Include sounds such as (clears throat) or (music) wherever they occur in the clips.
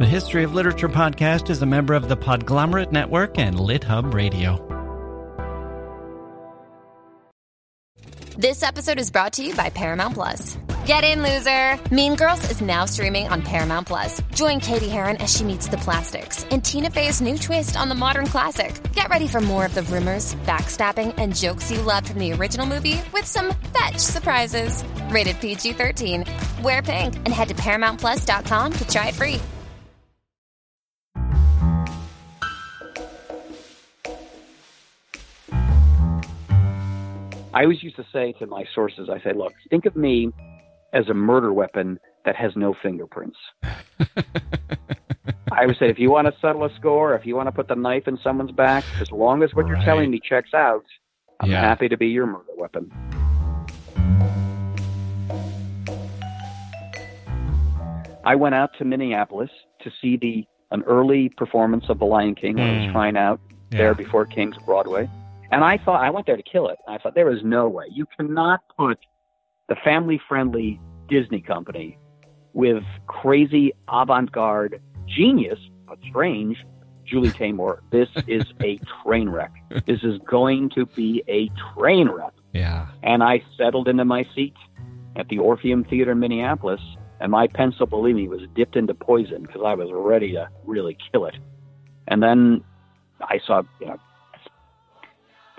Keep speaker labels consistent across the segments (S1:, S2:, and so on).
S1: The History of Literature podcast is a member of the Podglomerate Network and LitHub Radio.
S2: This episode is brought to you by Paramount Plus. Get in, loser! Mean Girls is now streaming on Paramount Plus. Join Cady Heron as she meets the plastics and Tina Fey's new twist on the modern classic. Get ready for more of the rumors, backstabbing, and jokes you loved from the original movie with some fetch surprises. Rated PG 13. Wear pink and head to ParamountPlus.com to try it free.
S3: I always used to say to my sources, I say, look, think of me as a murder weapon that has no fingerprints. (laughs) I would say, if you want to settle a score, if you want to put the knife in someone's back, as long as what
S1: Right.
S3: you're telling me checks out, I'm
S1: Yeah.
S3: happy to be your murder weapon. I went out to Minneapolis to see the an early performance of The Lion King when it
S1: Mm.
S3: was trying out
S1: Yeah.
S3: there before King's Broadway. And I thought I went there to kill it. I thought there is no way you cannot put the family-friendly Disney company with crazy avant-garde genius but strange Julie Taymor. This (laughs) is a train wreck. This is going to be a train wreck.
S1: Yeah.
S3: And I settled into my seat at the Orpheum Theater in Minneapolis, and my pencil, believe me, was dipped into poison because I was ready to really kill it. And then I saw, you know,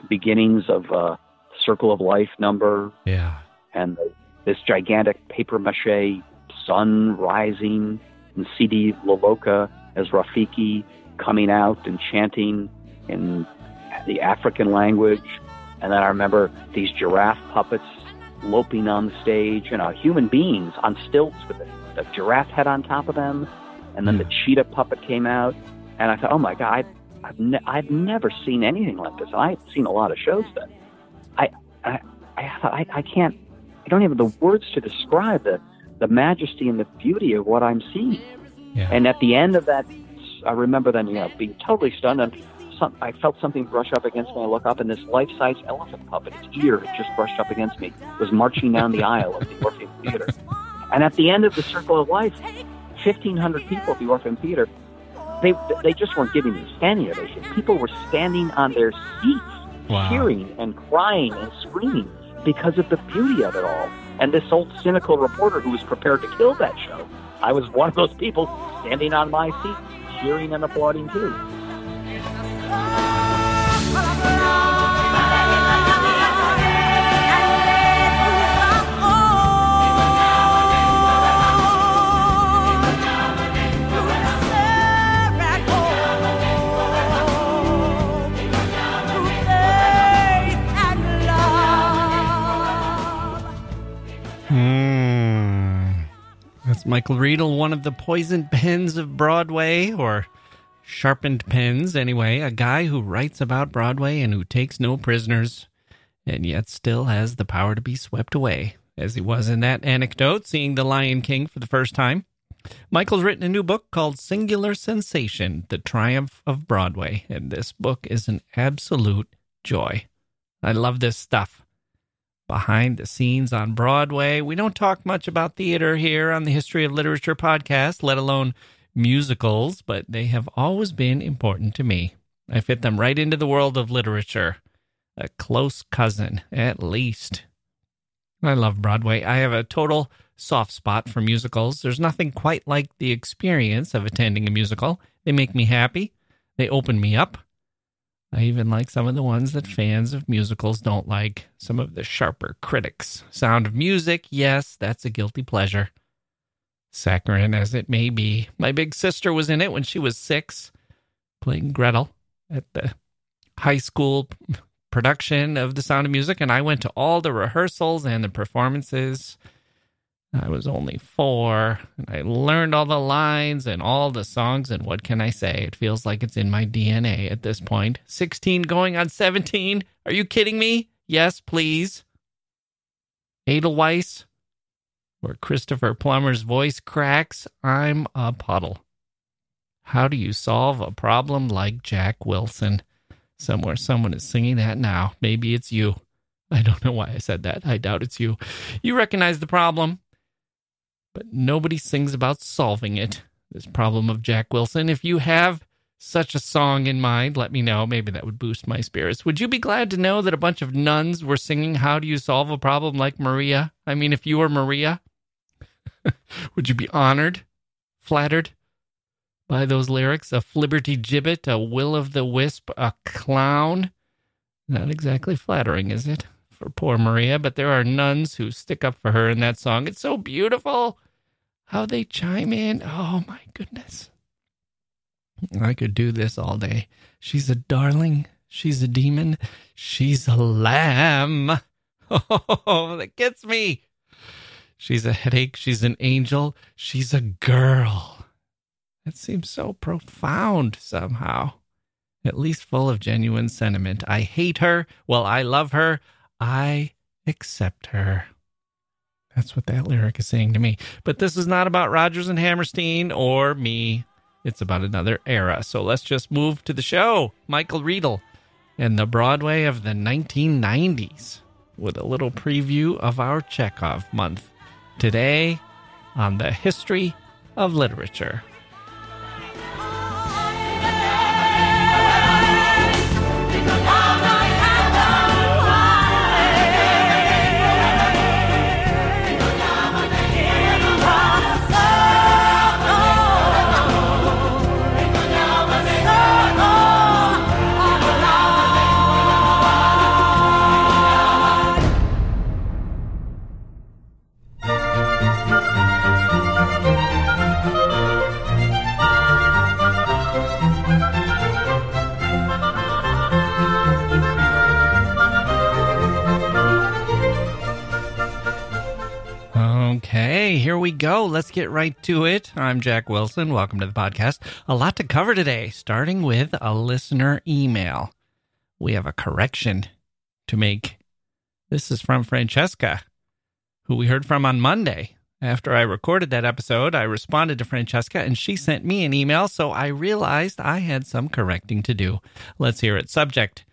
S3: beginnings of uh, Circle of Life number
S1: Yeah.
S3: and the, this gigantic paper mache sun rising and CD Laloka as Rafiki coming out and chanting in the African language. And then I remember these giraffe puppets loping on the stage, you know, human beings on stilts with a, a giraffe head on top of them. And then the cheetah puppet came out. And I thought, oh my God, I, I've, ne- I've never seen anything like this. And I've seen a lot of shows then. I, I, I, I, can't, I don't even have the words to describe the, the majesty and the beauty of what I'm seeing.
S1: Yeah.
S3: And at the end of that, I remember then, you know, being totally stunned. And some, I felt something brush up against me. I look up, and this life-size elephant puppet, its ear had just brushed up against me, was marching down the aisle of the Orpheum Theater. And at the end of the Circle of Life, 1,500 people at the Orpheum Theater, they they just weren't giving me standing ovations. People were standing on their seats,
S1: Wow.
S3: cheering and crying and screaming because of the beauty of it all. And this old cynical reporter who was prepared to kill that show, I was one of those people standing on my seat, cheering and applauding too.
S1: Michael Riedel, one of the poisoned pens of Broadway, or sharpened pens, anyway. A guy who writes about Broadway and who takes no prisoners, and yet still has the power to be swept away, as he was in that anecdote, seeing The Lion King for the first time. Michael's written a new book called Singular Sensation The Triumph of Broadway, and this book is an absolute joy. I love this stuff behind the scenes on Broadway. We don't talk much about theater here on the History of Literature podcast, let alone musicals, but they have always been important to me. I fit them right into the world of literature. A close cousin, at least. I love Broadway. I have a total soft spot for musicals. There's nothing quite like the experience of attending a musical. They make me happy, they open me up. I even like some of the ones that fans of musicals don't like, some of the sharper critics. Sound of Music, yes, that's a guilty pleasure. Saccharine as it may be. My big sister was in it when she was six, playing Gretel at the high school production of The Sound of Music, and I went to all the rehearsals and the performances. I was only four, and I learned all the lines and all the songs, and what can I say? It feels like it's in my DNA at this point. 16 going on 17? Are you kidding me? Yes, please. Edelweiss, where Christopher Plummer's voice cracks, I'm a puddle. How do you solve a problem like Jacke Wilson? Somewhere someone is singing that now. Maybe it's you. I don't know why I said that. I doubt it's you. You recognize the problem, but nobody sings about solving it. this problem of Jacke Wilson. If you have such a song in mind, let me know. Maybe that would boost my spirits. Would you be glad to know that a bunch of nuns were singing How Do You Solve a Problem like Maria? I mean, if you were Maria, (laughs) would you be honored, flattered by those lyrics? A flibberty gibbet, a will of the wisp, a clown. Not exactly flattering, is it? For poor Maria, but there are nuns who stick up for her in that song. It's so beautiful how they chime in. Oh my goodness. I could do this all day. She's a darling. She's a demon. She's a lamb. (laughs) Oh, that gets me. She's a headache. She's an angel. She's a girl. That seems so profound somehow. At least full of genuine sentiment. I hate her. Well, I love her. I accept her. That's what that lyric is saying to me. But this is not about Rodgers and Hammerstein or me. It's about another era. So let's just move to the show. Michael Riedel and the Broadway of the 1990s with a little preview of our Chekhov month. Today on the history of literature. Go. Let's get right to it. I'm Jacke Wilson. Welcome to the podcast. A lot to cover today, starting with a listener email. We have a correction to make. This is from Francesca, who we heard from on Monday. After I recorded that episode, I responded to Francesca and she sent me an email, so I realized I had some correcting to do. Let's hear it. Subject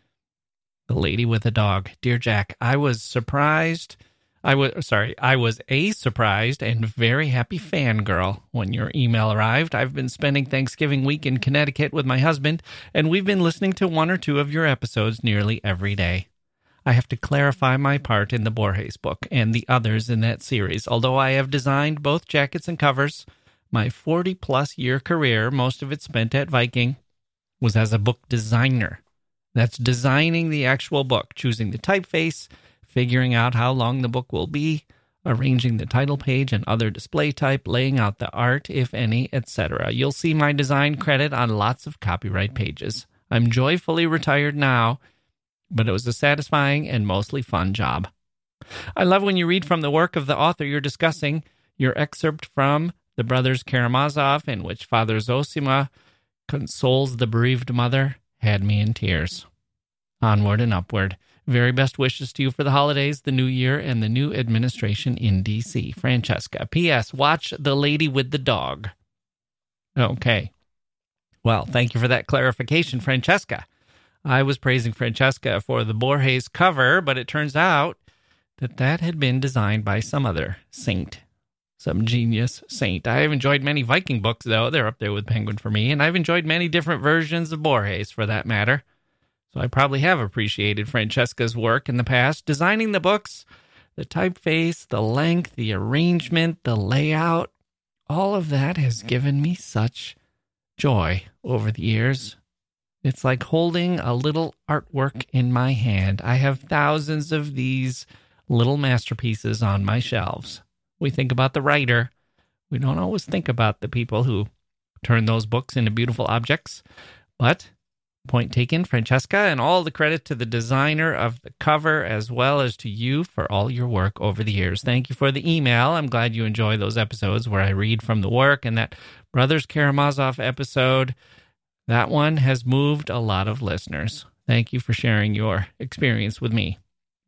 S1: The Lady with a Dog. Dear Jacke, I was surprised I was sorry, I was a surprised and very happy fangirl when your email arrived. I've been spending Thanksgiving week in Connecticut with my husband, and we've been listening to one or two of your episodes nearly every day. I have to clarify my part in the Borges book and the others in that series. Although I have designed both jackets and covers, my 40 plus year career, most of it spent at Viking, was as a book designer. That's designing the actual book, choosing the typeface, figuring out how long the book will be, arranging the title page and other display type, laying out the art, if any, etc. You'll see my design credit on lots of copyright pages. I'm joyfully retired now, but it was a satisfying and mostly fun job. I love when you read from the work of the author you're discussing. Your excerpt from The Brothers Karamazov, in which Father Zosima consoles the bereaved mother, had me in tears. Onward and upward. Very best wishes to you for the holidays, the new year, and the new administration in D.C. Francesca. P.S. Watch The Lady with the Dog. Okay. Well, thank you for that clarification, Francesca. I was praising Francesca for the Borges cover, but it turns out that that had been designed by some other saint, some genius saint. I have enjoyed many Viking books, though. They're up there with Penguin for me, and I've enjoyed many different versions of Borges for that matter. So I probably have appreciated Francesca's work in the past, designing the books, the typeface, the length, the arrangement, the layout. All of that has given me such joy over the years. It's like holding a little artwork in my hand. I have thousands of these little masterpieces on my shelves. We think about the writer. We don't always think about the people who turn those books into beautiful objects. But Point taken, Francesca, and all the credit to the designer of the cover as well as to you for all your work over the years. Thank you for the email. I'm glad you enjoy those episodes where I read from the work and that Brothers Karamazov episode. That one has moved a lot of listeners. Thank you for sharing your experience with me.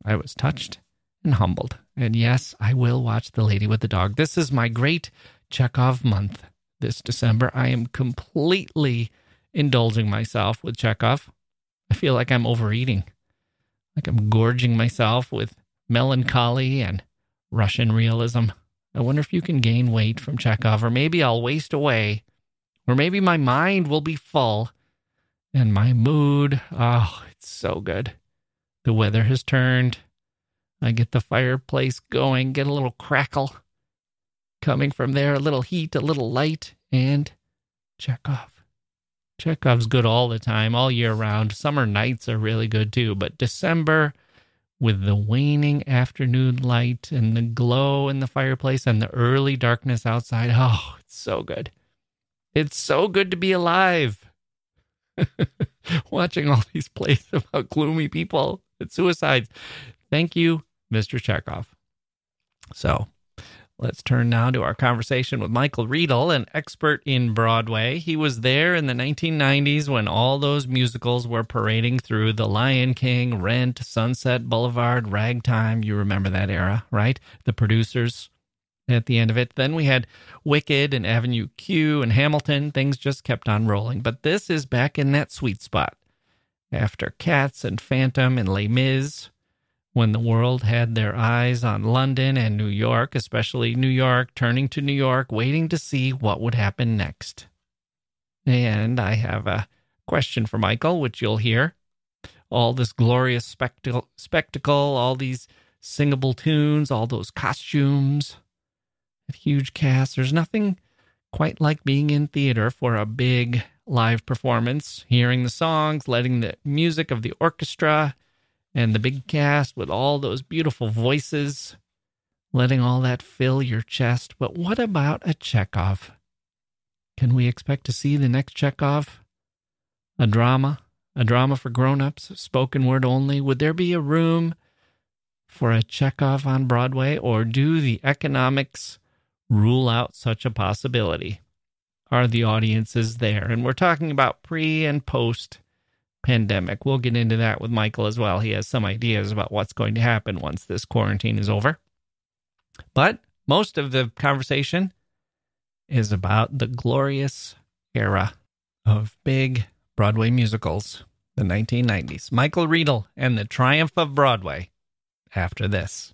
S1: I was touched and humbled. And yes, I will watch The Lady with the Dog. This is my great Chekhov month this December. I am completely indulging myself with Chekhov. I feel like I'm overeating, like I'm gorging myself with melancholy and Russian realism. I wonder if you can gain weight from Chekhov, or maybe I'll waste away Or maybe my mind will be full and my mood, oh, it's so good. The weather has turned. I get the fireplace going, get a little crackle coming from there, a little heat, a little light, and Chekhov. Chekhov's good all the time, all year round. Summer nights are really good too, but December with the waning afternoon light and the glow in the fireplace and the early darkness outside. Oh, it's so good. It's so good to be alive. (laughs) Watching all these plays about gloomy people and suicides. Thank you, Mr. Chekhov. So let's turn now to our conversation with Michael Riedel, an expert in Broadway. He was there in the 1990s when all those musicals were parading through The Lion King, Rent, Sunset Boulevard, Ragtime. You remember that era, right? The producers at the end of it. Then we had Wicked and Avenue Q and Hamilton. Things just kept on rolling. But this is back in that sweet spot. After Cats and Phantom and Les Mis, when the world had their eyes on London and New York, especially New York, turning to New York, waiting to see what would happen next. And I have a question for Michael, which you'll hear. All this glorious spectacle, spectacle all these singable tunes, all those costumes huge cast. There's nothing quite like being in theater for a big live performance, hearing the songs, letting the music of the orchestra and the big cast with all those beautiful voices, letting all that fill your chest. But what about a Chekhov? Can we expect to see the next Chekhov? A drama? A drama for grown ups, spoken word only? Would there be a room for a Chekhov on Broadway, or do the economics rule out such a possibility? Are the audiences there? And we're talking about pre and post pandemic. We'll get into that with Michael as well. He has some ideas about what's going to happen once this quarantine is over. But most of the conversation is about the glorious era of big Broadway musicals, the 1990s. Michael Riedel and the Triumph of Broadway after this.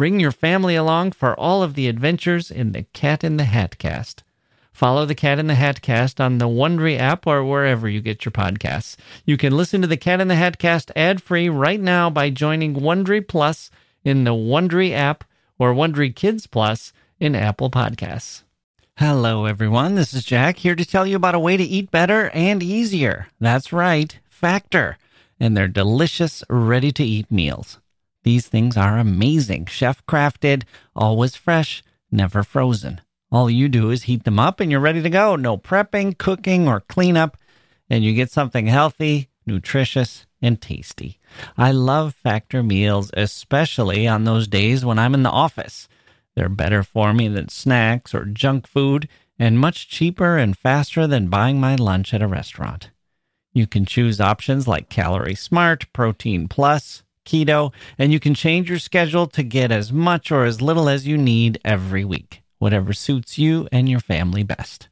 S1: Bring your family along for all of the adventures in the Cat in the Hat cast. Follow the Cat in the Hat cast on the Wondery app or wherever you get your podcasts. You can listen to the Cat in the Hat cast ad-free right now by joining Wondery Plus in the Wondery app or Wondery Kids Plus in Apple Podcasts. Hello everyone, this is Jacke here to tell you about a way to eat better and easier. That's right, Factor and their delicious ready to eat meals. These things are amazing, chef crafted, always fresh, never frozen. All you do is heat them up and you're ready to go. No prepping, cooking, or cleanup, and you get something healthy, nutritious, and tasty. I love Factor meals, especially on those days when I'm in the office. They're better for me than snacks or junk food, and much cheaper and faster than buying my lunch at a restaurant. You can choose options like Calorie Smart, Protein Plus, keto, and you can change your schedule to get as much or as little as you need every week, whatever suits you and your family best.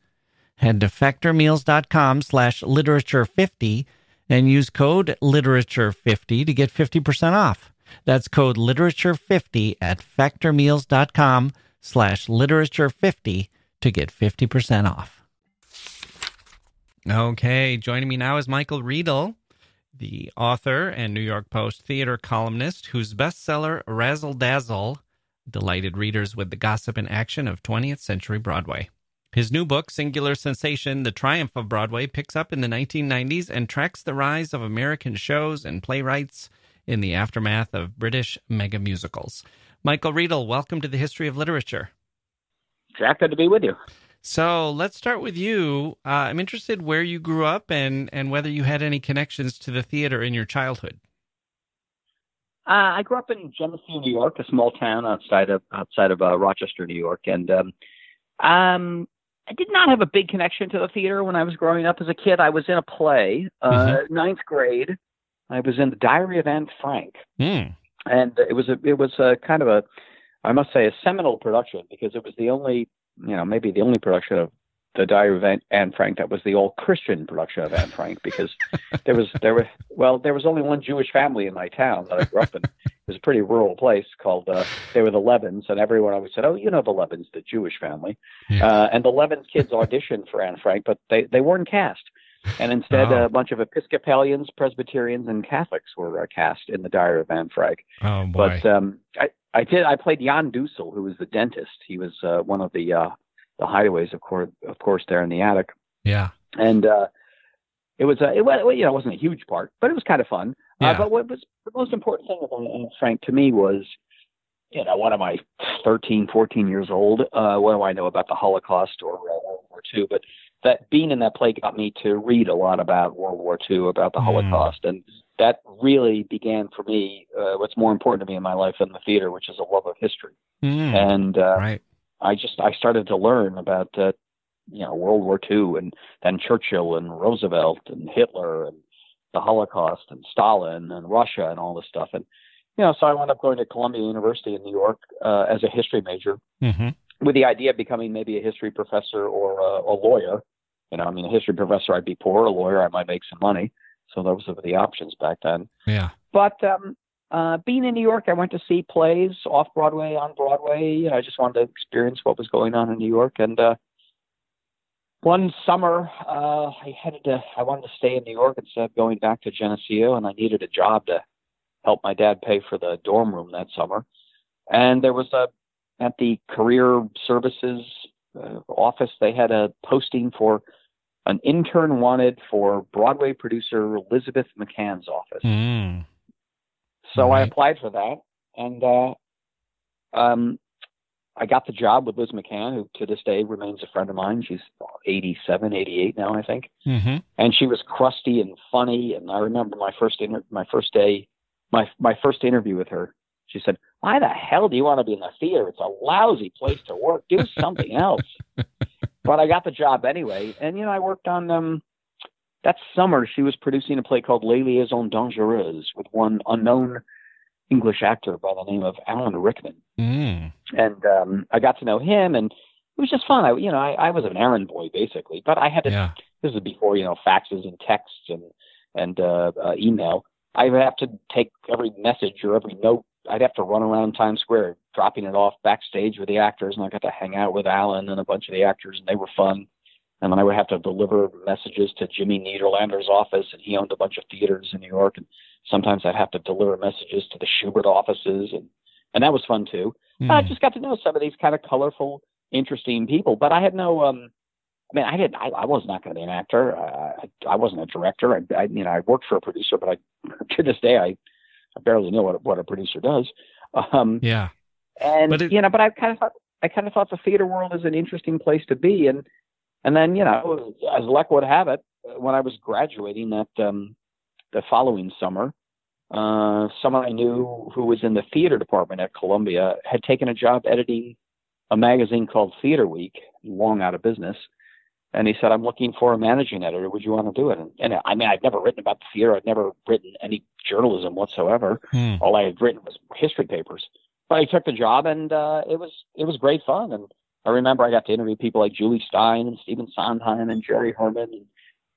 S1: Head to factormeals.com slash literature50 and use code literature50 to get 50% off. That's code literature50 at factormeals.com slash literature50 to get 50% off. Okay, joining me now is Michael Riedel the author and New York Post theater columnist whose bestseller Razzle Dazzle delighted readers with the gossip and action of 20th century Broadway. His new book, Singular Sensation The Triumph of Broadway, picks up in the 1990s and tracks the rise of American shows and playwrights in the aftermath of British mega musicals. Michael Riedel, welcome to the History of Literature.
S3: Jacke, good to be with you.
S1: So let's start with you. Uh, I'm interested where you grew up and, and whether you had any connections to the theater in your childhood.
S3: Uh, I grew up in Geneseo, New York, a small town outside of outside of uh, Rochester, New York, and um, um, I did not have a big connection to the theater when I was growing up as a kid. I was in a play, uh, mm-hmm. ninth grade. I was in the Diary of Anne Frank,
S1: mm.
S3: and it was a it was a kind of a I must say a seminal production because it was the only you know maybe the only production of the Diary of Anne Frank that was the old Christian production of Anne Frank because (laughs) there was there was well there was only one Jewish family in my town that I grew up in. It was a pretty rural place called uh, they were the Levins, and everyone always said, "Oh, you know the Levins, the Jewish family." Yeah. Uh, and the Levins kids auditioned for Anne Frank, but they they weren't cast. And instead, oh. a bunch of Episcopalians, Presbyterians, and Catholics were uh, cast in the Diary of Anne Frank.
S1: Oh boy!
S3: But um, I, I did. I played Jan Dussel, who was the dentist. He was uh, one of the uh, the hideaways, of course, of course, there in the attic.
S1: Yeah.
S3: And uh, it was a, it was you know it wasn't a huge part, but it was kind of fun. Uh, yeah. Uh, but what was the most important thing about Frank to me was, you know, what am I, 13, 14 years old? Uh, what do I know about the Holocaust or World War II? But that being in that play got me to read a lot about World War II, about the mm. Holocaust, and that really began for me uh, what's more important to me in my life than the theater, which is a love of history.
S1: Mm.
S3: And uh,
S1: right.
S3: I just I started to learn about uh, you know World War II and then Churchill and Roosevelt and Hitler and the Holocaust and Stalin and Russia and all this stuff and you know so I wound up going to Columbia University in New York uh, as a history major
S1: mm-hmm.
S3: with the idea of becoming maybe a history professor or a, a lawyer. You know, I mean, a history professor I'd be poor, a lawyer I might make some money. So those were the options back then.
S1: Yeah.
S3: But um, uh, being in New York, I went to see plays off Broadway, on Broadway. You know, I just wanted to experience what was going on in New York. And uh, one summer, uh, I headed to. I wanted to stay in New York instead of going back to Geneseo, and I needed a job to help my dad pay for the dorm room that summer. And there was a at the career services uh, office. They had a posting for an intern wanted for Broadway producer Elizabeth McCann's office.
S1: Mm.
S3: So right. I applied for that, and uh, um, I got the job with Liz McCann, who to this day remains a friend of mine. She's 87, 88 now, I think.
S1: Mm-hmm.
S3: And she was crusty and funny. And I remember my first inter- my first day, my my first interview with her. She said, "Why the hell do you want to be in the theater? It's a lousy place to work. Do something (laughs) else." But I got the job anyway, and you know I worked on um that summer she was producing a play called Les Liaisons Dangereuses with one unknown English actor by the name of Alan Rickman.
S1: Mm.
S3: And um, I got to know him, and it was just fun. I, you know, I, I was an errand boy basically, but I had to.
S1: Yeah.
S3: This is before you know faxes and texts and and uh, uh, email. I would have to take every message or every note. I'd have to run around Times Square dropping it off backstage with the actors, and I got to hang out with Alan and a bunch of the actors, and they were fun and then I would have to deliver messages to Jimmy Nederlander's office, and he owned a bunch of theaters in New York, and sometimes I'd have to deliver messages to the Shubert offices, and and that was fun too. Mm. I just got to know some of these kind of colorful, interesting people, but I had no. um I mean, I didn't. I, I was not going to be an actor. I, I, I wasn't a director. I, I, you know, I worked for a producer, but I, (laughs) to this day, I, I barely know what what a producer does. Um,
S1: yeah.
S3: And it, you know, but I kind of thought I kind of thought the theater world is an interesting place to be, and and then, you know, as luck would have it, when I was graduating that um, the following summer, uh, someone I knew who was in the theater department at Columbia had taken a job editing a magazine called Theater Week, long out of business. And he said, I'm looking for a managing editor. Would you want to do it? And, and I mean, I'd never written about the theater. I'd never written any journalism whatsoever.
S1: Hmm.
S3: All I had written was history papers. But I took the job and uh, it was it was great fun. And I remember I got to interview people like Jule Styne and Stephen Sondheim and Jerry Herman. And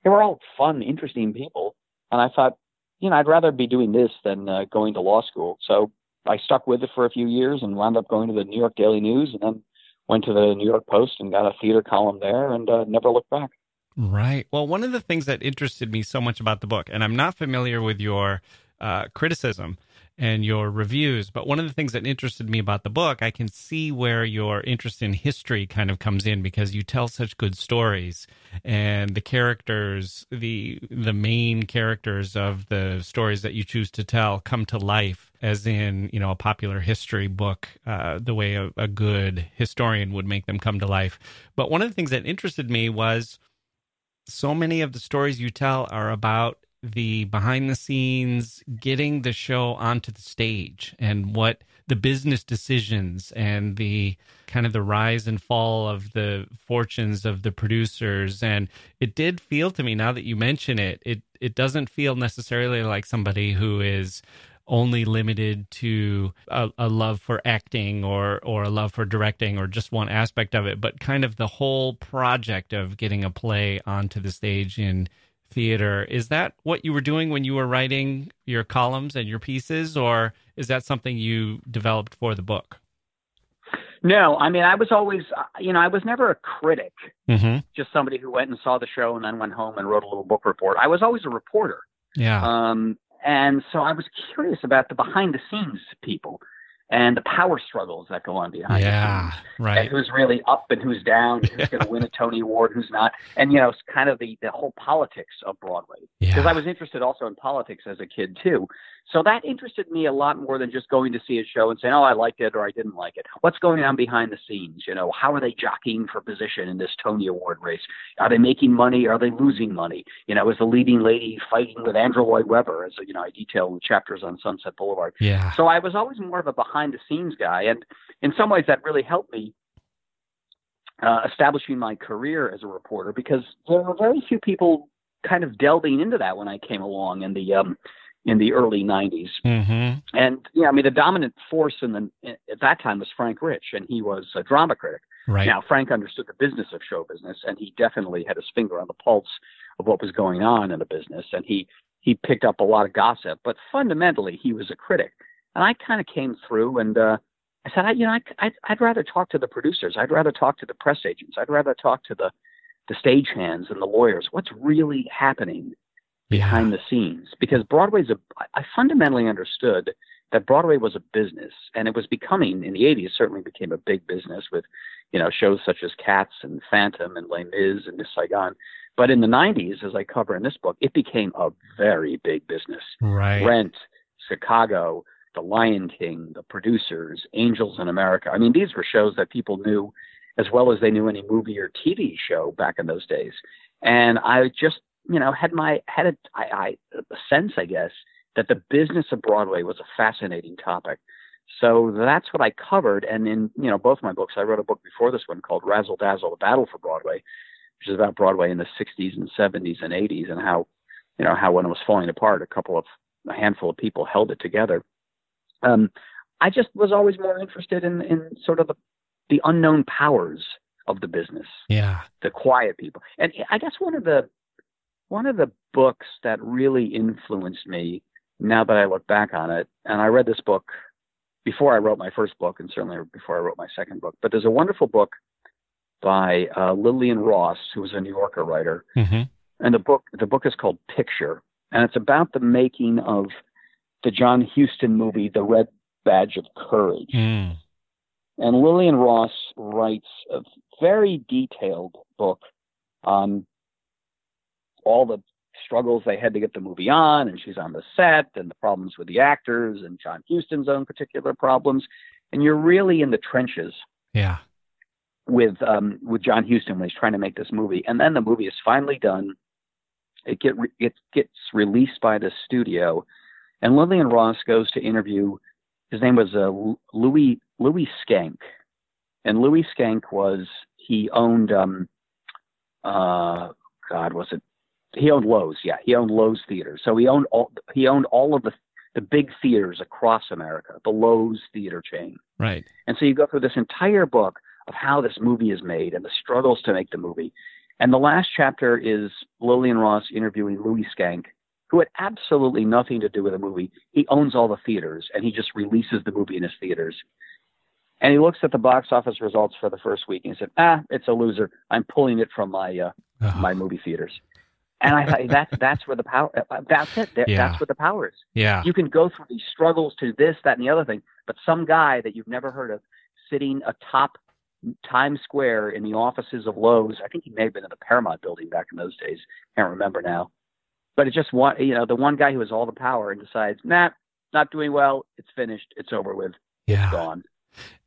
S3: they were all fun, interesting people. And I thought, you know, I'd rather be doing this than uh, going to law school. So I stuck with it for a few years and wound up going to the New York Daily News and then went to the New York Post and got a theater column there and uh, never looked back.
S1: Right. Well, one of the things that interested me so much about the book, and I'm not familiar with your uh, criticism, and your reviews. But one of the things that interested me about the book, I can see where your interest in history kind of comes in because you tell such good stories and the characters, the the main characters of the stories that you choose to tell come to life as in, you know, a popular history book, uh, the way a, a good historian would make them come to life. But one of the things that interested me was so many of the stories you tell are about the behind the scenes, getting the show onto the stage, and what the business decisions and the kind of the rise and fall of the fortunes of the producers. And it did feel to me now that you mention it, it it doesn't feel necessarily like somebody who is only limited to a, a, love for acting or or a love for directing or just one aspect of it, but kind of the whole project of getting a play onto the stage in theater. Is that what you were doing when you were writing your columns and your pieces, or is that something you developed for the book?
S3: No, I mean, I was always, uh, you know, I was never a critic,
S1: mm-hmm.
S3: just somebody who went and saw the show and then went home and wrote a little book report. I was always a reporter.
S1: Yeah.
S3: Um, and so I was curious about the behind the scenes people and the power struggles that go on behind
S1: yeah, right.
S3: And who's really up and who's down, who's going to win a Tony Award, who's not. And, you know, it's kind of the, the whole politics of Broadway. Because
S1: Yeah.
S3: I was interested also in politics as a kid, too. So that interested me a lot more than just going to see a show and saying, oh, I liked it or I didn't like it. What's going on behind the scenes? You know, how are they jockeying for position in this Tony Award race? Are they making money? Are they losing money? You know, is the leading lady fighting with Andrew Lloyd Webber, as you know, I detail in chapters on Sunset Boulevard.
S1: yeah.
S3: So I was always more of a behind the scenes guy, and in some ways that really helped me uh, establishing my career as a reporter because there were very few people kind of delving into that when I came along in the um, in the early '90s.
S1: Mm-hmm.
S3: And yeah, I mean the dominant force in the at that time was Frank Rich, and he was a drama critic.
S1: Right.
S3: Now Frank understood the business of show business, and he definitely had his finger on the pulse of what was going on in the business, and he he picked up a lot of gossip. But fundamentally, he was a critic, and I kind of came through and. uh I said, I, you know, I, I'd, I'd rather talk to the producers. I'd rather talk to the press agents. I'd rather talk to the, the stagehands and the lawyers. What's really happening behind the scenes? Because Broadway's a, I fundamentally understood that Broadway was a business, and it was becoming in the '80s. Certainly became a big business with, you know, shows such as Cats and Phantom and Les Mis and Miss Saigon. But in the '90s, as I cover in this book, it became a very big business.
S1: Right.
S3: Rent, Chicago, The Lion King, The Producers, Angels in America. I mean, these were shows that people knew as well as they knew any movie or TV show back in those days. And I just, you know, had my had a, I, I, a sense, I guess, that the business of Broadway was a fascinating topic. So that's what I covered. And in you know both my books, I wrote a book before this one called Razzle Dazzle: The Battle for Broadway, which is about Broadway in the 60s and 70s and 80s, and how you know how when it was falling apart, a couple of a handful of people held it together. Um, I just was always more interested in in sort of the the unknown powers of the business,
S1: Yeah.
S3: the quiet people. And I guess one of the one of the books that really influenced me now that I look back on it, and I read this book before I wrote my first book, and certainly before I wrote my second book. But there's a wonderful book by uh, Lillian Ross, who was a New Yorker writer,
S1: Mm-hmm.
S3: and the book the book is called Picture, and it's about the making of the John Huston movie, The Red Badge of Courage.
S1: Mm.
S3: And Lillian Ross writes a very detailed book on all the struggles they had to get the movie on, and she's on the set, and the problems with the actors, and John Huston's own particular problems. And you're really in the trenches
S1: Yeah.
S3: with um, with John Huston when he's trying to make this movie, and then the movie is finally done. It get re- it gets released by the studio, and Lillian Ross goes to interview. His name was uh, Louis Louis Schenck, and Louis Schenck was he owned um, uh, God was it? He owned Loew's. Yeah, he owned Loew's Theater. So he owned all he owned all of the the big theaters across America, the Loew's theater chain.
S1: Right.
S3: And so you go through this entire book of how this movie is made and the struggles to make the movie. And the last chapter is Lillian Ross interviewing Louis Schenck, who had absolutely nothing to do with the movie. He owns all the theaters and he just releases the movie in his theaters. And he looks at the box office results for the first week and he said, "Ah, it's a loser. I'm pulling it from my uh,
S1: Oh.
S3: my movie theaters." And I thought that's that's where the power. uh, That's it. That-
S1: Yeah.
S3: That's where the power is.
S1: Yeah.
S3: You can go through these struggles to this, that, and the other thing, but some guy that you've never heard of sitting atop Times Square in the offices of Loew's. I think he may have been in the Paramount building back in those days. Can't remember now. But it's just one, you know, the one guy who has all the power and decides, nah, not doing well. It's finished. It's over with.
S1: yeah.
S3: Gone.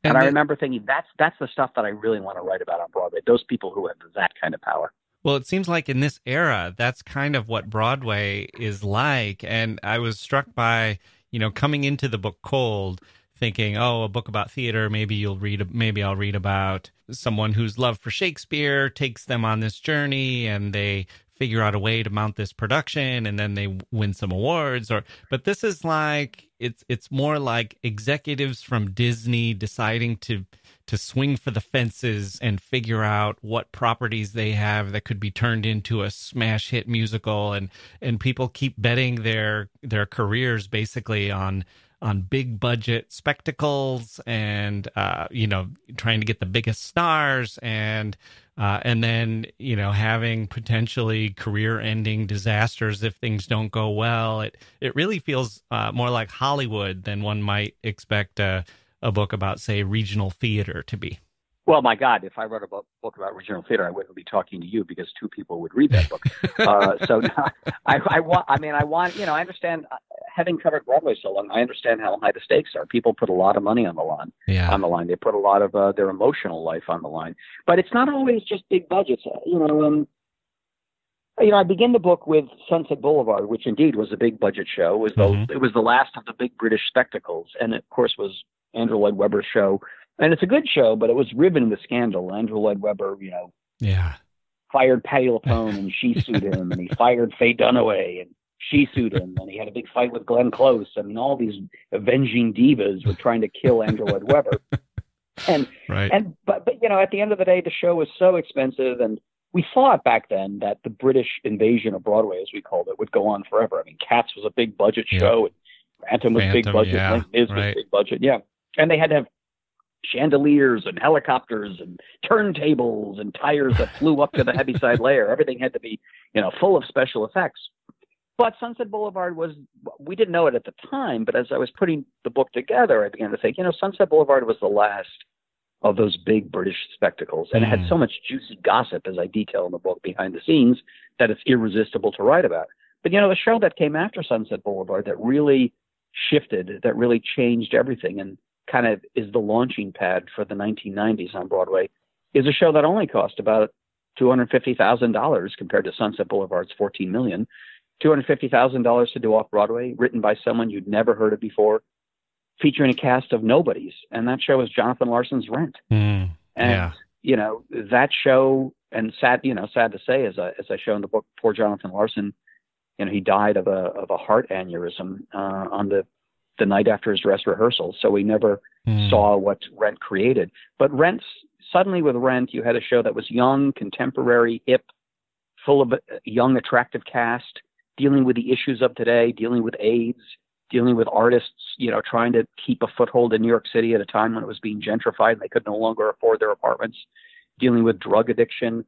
S3: And, I
S1: then-
S3: remember thinking that's that's the stuff that I really want to write about on Broadway. Those people who have that kind of power.
S1: Well, it seems like in this era, that's kind of what Broadway is like. And I was struck by, you know, coming into the book cold, thinking, oh, a book about theater. Maybe you'll read, maybe I'll read about someone whose love for Shakespeare takes them on this journey and they figure out a way to mount this production and then they win some awards or but this is like it's it's more like executives from Disney deciding to to swing for the fences and figure out what properties they have that could be turned into a smash hit musical and and people keep betting their their careers basically on on big budget spectacles and uh you know trying to get the biggest stars and uh, and then you know having potentially career-ending disasters if things don't go well. It it really feels uh, more like Hollywood than one might expect a a book about, say, regional theater to be.
S3: Well, my God, if I wrote a book, book about regional theater, I wouldn't be talking to you because two people would read that book. (laughs) uh, so (laughs) I, I want, I mean, I want, you know, I understand, uh, having covered Broadway so long, I understand how high the stakes are. People put a lot of money on the line.
S1: Yeah,
S3: On the line, they put a lot of uh, their emotional life on the line. But it's not always just big budgets. Uh, You know, um, you know, I begin the book with Sunset Boulevard, which indeed was a big budget show. It was the
S1: Mhm.
S3: it was the last of the big British spectacles, and it, of course was Andrew Lloyd Webber's show. And it's a good show, but it was riven with scandal. Andrew Lloyd Webber, you know,
S1: yeah,
S3: fired Patti LuPone (laughs) and she sued him, and he fired Faye Dunaway and she sued him, and he had a big fight with Glenn Close. I mean, all these avenging divas were trying to kill Andrew Lloyd Webber. (laughs) And
S1: right.
S3: and but but you know, at the end of the day, the show was so expensive, and we thought back then that the British invasion of Broadway, as we called it, would go on forever. I mean, Cats was a big budget
S1: Yeah.
S3: show, and Phantom was big budget,
S1: yeah,
S3: Les Mis was big budget, yeah, and they had to have chandeliers and helicopters and turntables and tires that flew up to the heaviside layer. Everything had to be, you know, full of special effects. But Sunset Boulevard was, we didn't know it at the time, but as I was putting the book together, I began to think, you know, Sunset Boulevard was the last of those big British spectacles. And it had
S1: Mm.
S3: so much juicy gossip, as I detail in the book behind the scenes, that it's irresistible to write about. But, you know, the show that came after Sunset Boulevard that really shifted, that really changed everything and kind of is the launching pad for the 1990s on Broadway is a show that only cost about $250,000 compared to Sunset Boulevard's 14 million. $250,000 to do off Broadway, written by someone you'd never heard of before, featuring a cast of nobodies. And that show is Jonathan Larson's Rent.
S1: Mm,
S3: And,
S1: yeah,
S3: you know, that show, and sad, you know, sad to say, as I, as I show in the book, poor Jonathan Larson, you know, he died of a, of a heart aneurysm, uh, on the, the night after his dress rehearsal. So we never
S1: Mm,
S3: saw what Rent created. But Rent, suddenly with Rent, you had a show that was young, contemporary, hip, full of a young, attractive cast, dealing with the issues of today, dealing with AIDS, dealing with artists, you know, trying to keep a foothold in New York City at a time when it was being gentrified and they could no longer afford their apartments, dealing with drug addiction,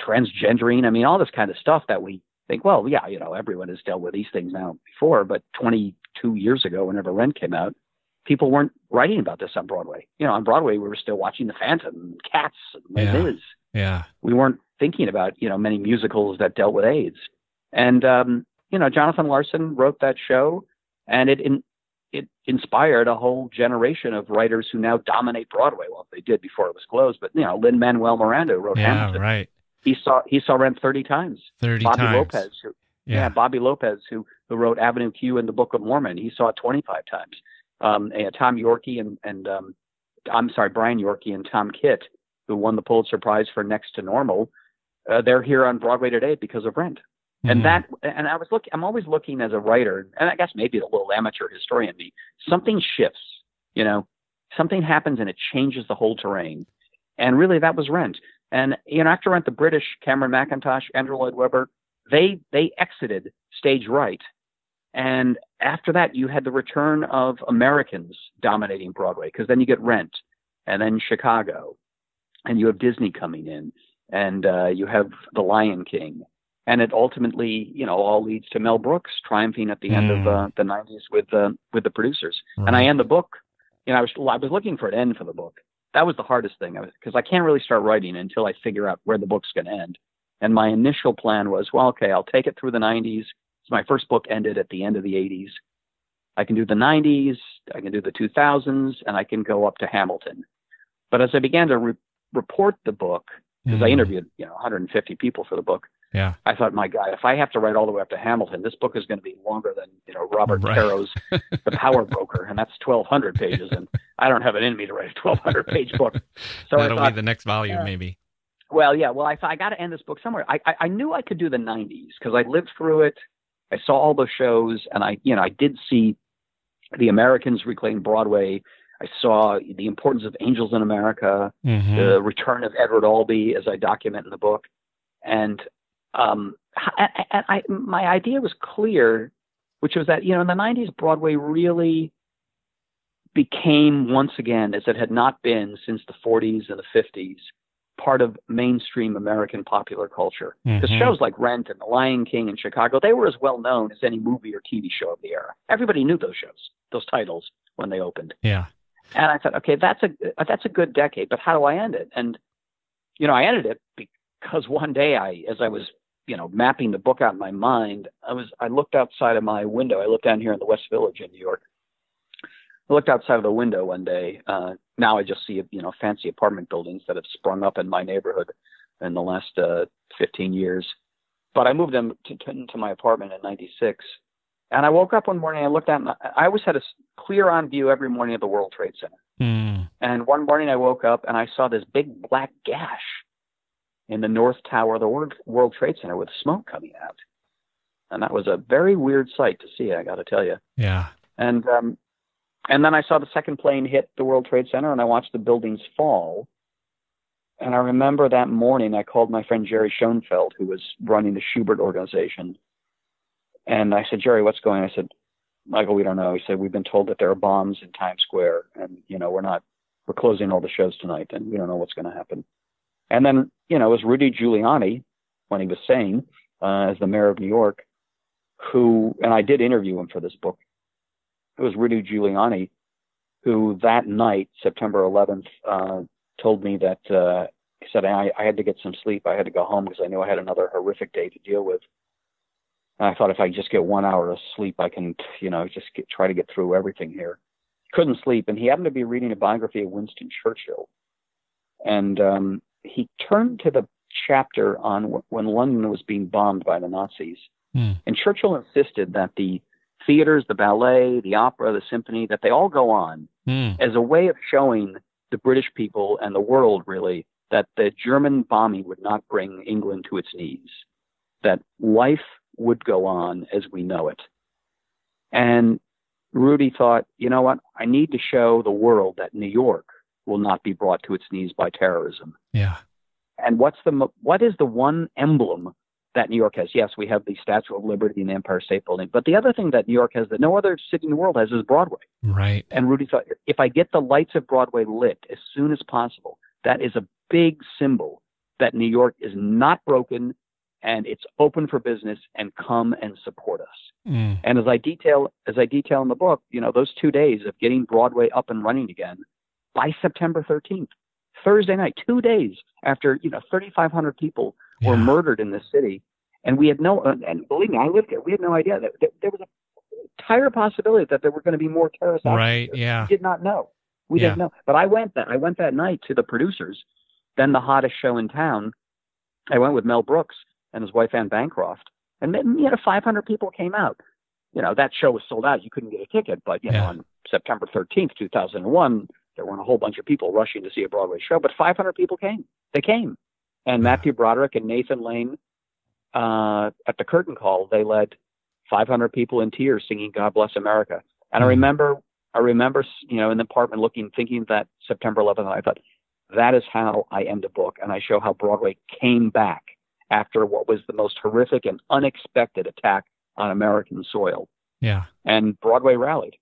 S3: transgendering. I mean, all this kind of stuff that we think, well, yeah, you know, everyone has dealt with these things now before, but 22 years ago, whenever Rent came out, people weren't writing about this on Broadway. You know, on Broadway, we were still watching The Phantom, and Cats, and
S1: Yeah. Yeah,
S3: We weren't thinking about, you know, many musicals that dealt with AIDS. And, um, you know, Jonathan Larson wrote that show, and it in, it inspired a whole generation of writers who now dominate Broadway. Well, they did before it was closed, but you know, Lin Manuel Miranda wrote
S1: yeah,
S3: Hamilton.
S1: right.
S3: He saw he saw Rent thirty times.
S1: Thirty
S3: Bobby
S1: times.
S3: Lopez, who, yeah.
S1: Yeah,
S3: Bobby Lopez, who who wrote Avenue Q and the Book of Mormon. He saw it 25 times. Um, Tom Yorkey and and um, I'm sorry, Brian Yorkey and Tom Kitt, who won the Pulitzer Prize for Next to Normal, uh, they're here on Broadway today because of Rent.
S1: Mhm.
S3: And that, and I was looking, I'm always looking as a writer, and I guess maybe the little amateur historian me, something shifts, you know, something happens and it changes the whole terrain. And really that was Rent. And, you know, after Rent, the British, Cameron Mackintosh, Andrew Lloyd Webber, they, they exited stage right. And after that, you had the return of Americans dominating Broadway, because then you get Rent, and then Chicago, and you have Disney coming in, and uh, you have The Lion King, and it ultimately, you know, all leads to Mel Brooks triumphing at the end of
S1: Mm.
S3: uh, the '90s with uh, with the producers.
S1: Right.
S3: And I end the book. You know, I was I was looking for an end for the book. That was the hardest thing because I can't really start writing until I figure out where the book's going to end. And my initial plan was, well, okay, I'll take it through the '90s. So my first book ended at the end of the '80s. I can do the '90s, I can do the 2000s, and I can go up to Hamilton. But as I began to re- report the book, because I
S1: Mm.
S3: interviewed you know 150 people for the book,
S1: Yeah.
S3: I thought, my God, if I have to write all the way up to Hamilton, this book is going to be longer than you know Robert
S1: Right.
S3: Caro's (laughs) The Power Broker, and that's 1,200 pages, and I don't have it in me to write a 1,200 page book. So I
S1: That'll
S3: thought,
S1: be the next volume,
S3: uh,
S1: maybe.
S3: well, yeah, well, I thought I got to end this book somewhere. I, I I knew I could do the 90s because I lived through it. I saw all the shows, and I you know I did see the Americans reclaim Broadway. I saw the importance of Angels in America
S1: Mhm.
S3: the return of Edward Albee, as I document in the book, and um, I, I, my idea was clear, which was that you know in the '90s Broadway really became once again, as it had not been since the '40s and the '50s, part of mainstream American popular culture. Because
S1: Mhm.
S3: shows like Rent and The Lion King in Chicago, they were as well known as any movie or TV show of the era. Everybody knew those shows, those titles when they opened.
S1: Yeah.
S3: And I thought, okay, that's a that's a good decade, but how do I end it? And you know, I ended it because one day I, as I was, you know, mapping the book out in my mind, I was I looked outside of my window. I looked down here in the West Village in New York. I looked outside of the window one day. Uh, now I just see, you know, fancy apartment buildings that have sprung up in my neighborhood in the last uh, 15 years. But I moved them to, to, into my apartment in '96, and I woke up one morning. I looked out, and I I always had a clear on view every morning of the World Trade Center.
S1: Mm.
S3: And one morning I woke up and I saw this big black gash in the north tower of the World, World Trade Center with smoke coming out. And that was a very weird sight to see, I got to tell you.
S1: Yeah.
S3: And um, and then I saw the second plane hit the World Trade Center and I watched the buildings fall. And I remember that morning I called my friend Jerry Schoenfeld, who was running the Shubert organization. And I said, Jerry, what's going on? I said, Michael, we don't know. He said, we've been told that there are bombs in Times Square and, you know, we're not, we're closing all the shows tonight and we don't know what's going to happen. And then, you know, it was Rudy Giuliani, when he was saying, uh, as the mayor of New York, who, and I did interview him for this book. It was Rudy Giuliani who that night, September 11th, uh, told me that, uh, he said, I, I had to get some sleep. I had to go home because I knew I had another horrific day to deal with. And I thought if I just get one hour of sleep, I can, you know, just get, try to get through everything here. Couldn't sleep. And he happened to be reading a biography of Winston Churchill. And um, he turned to the chapter on w- when London was being bombed by the Nazis.
S1: Hmm.
S3: And Churchill insisted that the theaters, the ballet, the opera, the symphony, that they all go on
S1: Mm.
S3: as a way of showing the British people and the world really that the German bombing would not bring England to its knees, that life would go on as we know it. And Rudy thought, you know what? I need to show the world that New York will not be brought to its knees by terrorism.
S1: Yeah.
S3: And what's the what is the one emblem that New York has? Yes, we have the Statue of Liberty and the Empire State Building, but the other thing that New York has that no other city in the world has is Broadway.
S1: Right.
S3: And Rudy thought, if I get the lights of Broadway lit as soon as possible, that is a big symbol that New York is not broken and it's open for business and come and support us.
S1: Mm.
S3: And as I detail, as I detail in the book, you know, those two days of getting Broadway up and running again by September 13th, Thursday night, two days after, you know, 3,500 people were
S1: Yeah.
S3: murdered in the city. And we had no, and believe me, I lived here. We had no idea that that there was a entire possibility that there were going to be more terrorist actions
S1: Right. Yeah.
S3: We did not know. We
S1: Yeah.
S3: didn't know. But I went that I went that night to the producers, then the hottest show in town. I went with Mel Brooks and his wife Anne Bancroft, and then you know 500 people came out. You know that show was sold out. You couldn't get a ticket, but you know on September 13th, 2001, there weren't a whole bunch of people rushing to see a Broadway show, but 500 people came. They came, and Matthew Broderick and Nathan Lane uh, at the curtain call, they led 500 people in tears singing "God Bless America." And I
S1: Mhm.
S3: remember, I remember, you know, in the apartment looking, thinking that September 11th, I thought, that is how I end a book, and I show how Broadway came back after what was the most horrific and unexpected attack on American soil,
S1: Yeah.
S3: and Broadway rallied.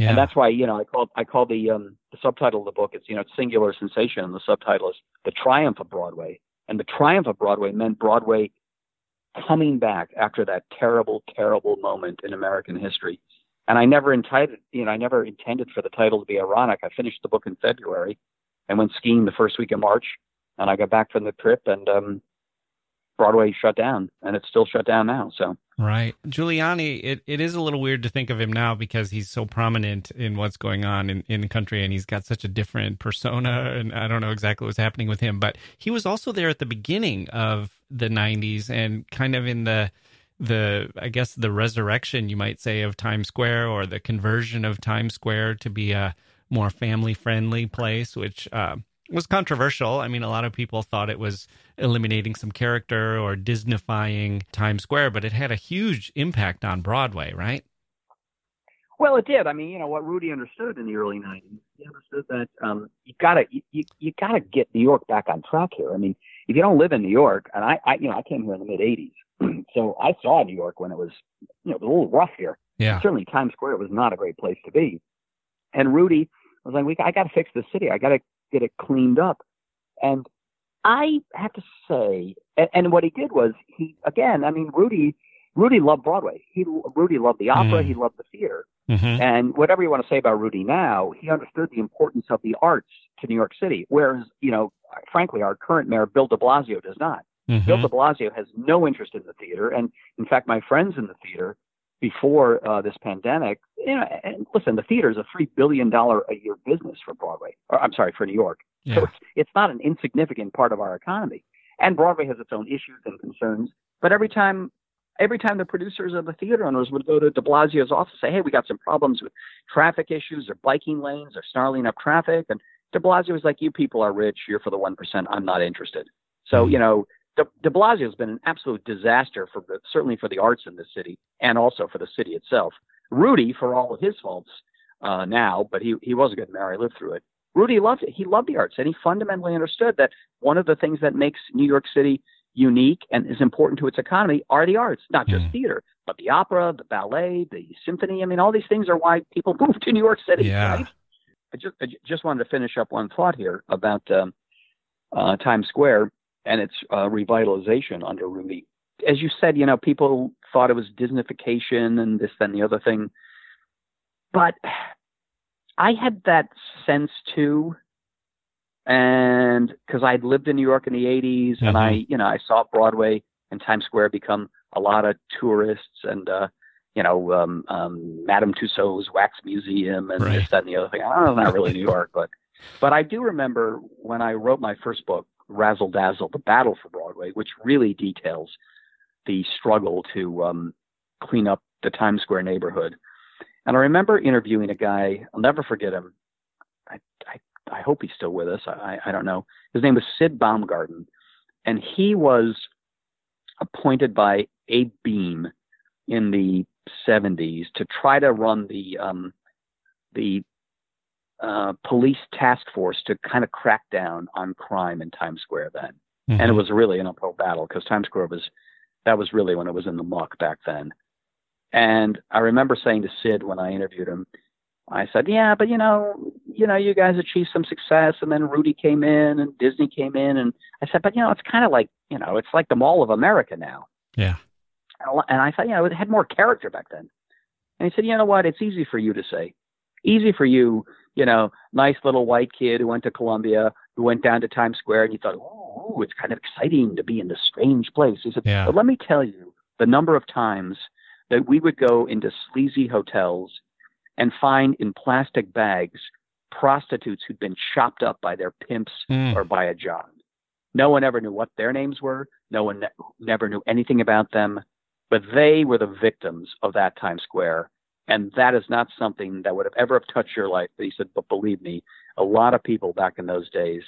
S1: Yeah.
S3: And that's why, you know, I call I call the um, the subtitle of the book. It's you know, it's singular sensation, and the subtitle is "The Triumph of Broadway." And the triumph of Broadway meant Broadway coming back after that terrible, terrible moment in American history. And I never intended, you know, I never intended for the title to be ironic. I finished the book in February and went skiing the first week of March. And I got back from the trip and um, Broadway shut down, and it's still shut down now. So
S1: right, Giuliani. It, it is a little weird to think of him now because he's so prominent in what's going on in, in the country, and he's got such a different persona. And I don't know exactly what's happening with him, but he was also there at the beginning of the '90s and kind of in the the I guess the resurrection, you might say, of Times Square or the conversion of Times Square to be a more family friendly place, which. Uh, was controversial. I mean, a lot of people thought it was eliminating some character or Disneyfying Times Square, but it had a huge impact on Broadway, right?
S3: Well, it did. I mean, you know what Rudy understood in the early '90s. He understood that um, you gotta you, you, you gotta get New York back on track here. I mean, if you don't live in New York, and I, I you know I came here in the mid '80s, (clears throat) so I saw New York when it was you know it was a little rough here.
S1: Yeah.
S3: Certainly, Times Square was not a great place to be. And Rudy was like, "We I got to fix the city. I got to get it cleaned up. And I have to say, and, and what he did was he again. I mean, Rudy, Rudy loved Broadway. He Rudy loved the opera. Mm. He loved the theater. Mm-hmm. And whatever you want to say about Rudy now, he understood the importance of the arts to New York City. Whereas, you know, frankly, our current mayor, Bill de Blasio, does not. Mm-hmm. Bill de Blasio has no interest in the theater. And in fact, my friends in the theater before uh, this pandemic, you know, and listen, the theater is a three billion dollar a year business for Broadway. Or I'm sorry, for New York. Yeah. So it's, it's not an insignificant part of our economy. And Broadway has its own issues and concerns. But every time, every time the producers of the theater owners would go to De Blasio's office, and say, "Hey, we got some problems with traffic issues, or biking lanes, or snarling up traffic," and De Blasio was like, "You people are rich. You're for the one percent. I'm not interested." So mm-hmm. you know, De, de Blasio has been an absolute disaster for certainly for the arts in the city and also for the city itself. Rudy, for all of his faults uh, now, but he he was a good mayor. I lived through it. Rudy loved it. He loved the arts, and he fundamentally understood that one of the things that makes New York City unique and is important to its economy are the arts, not just mm. theater, but the opera, the ballet, the symphony. I mean, all these things are why people (laughs) move to New York City.
S1: Yeah.
S3: Right? I just I just wanted to finish up one thought here about um, uh, Times Square and its uh, revitalization under Rudy. As you said, you know, people thought it was Disneyfication and this, then the other thing. But I had that sense too. And because I'd lived in New York in the 80s mm-hmm. and I, mm-hmm. you know, I saw Broadway and Times Square become a lot of tourists and, uh, you know, um, um, Madame Tussauds Wax Museum and right. this, that, and the other thing. I don't know, not really New York, but, but I do remember when I wrote my first book, Razzle Dazzle, The Battle for Broadway, which really details the struggle to um, clean up the Times Square neighborhood. And I remember interviewing a guy, I'll never forget him. I, I, I hope he's still with us. I, I don't know. His name was Sid Baumgarten. And he was appointed by Abe Beame in the 70s to try to run the um, the uh, police task force to kind of crack down on crime in Times Square then. Mm-hmm. And it was really an uphill battle because Times Square was that was really when it was in the muck back then. And I remember saying to Sid when I interviewed him, I said, "Yeah, but you know, you know, you guys achieved some success, and then Rudy came in, and Disney came in, and I said, but you know, it's kind of like, you know, it's like the Mall of America now."
S1: Yeah.
S3: And I thought, you know, it had more character back then. And he said, "You know what? It's easy for you to say. Easy for you you know, nice little white kid who went to Columbia, who went down to Times Square, and you thought, oh, it's kind of exciting to be in this strange place. He said,
S1: yeah.
S3: but let me tell you the number of times that we would go into sleazy hotels and find in plastic bags prostitutes who'd been chopped up by their pimps mm. or by a job. No one ever knew what their names were. No one ne- never knew anything about them, but they were the victims of that Times Square and that is not something that would have ever have touched your life. But he said, but believe me, a lot of people back in those days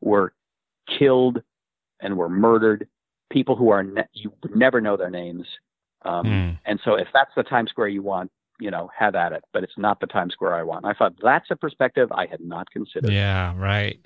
S3: were killed and were murdered. People who are ne- you would never know their names. Um, mm. And so, if that's the Times Square you want, you know, have at it. But it's not the Times Square I want. I thought that's a perspective I had not considered.
S1: Yeah, right.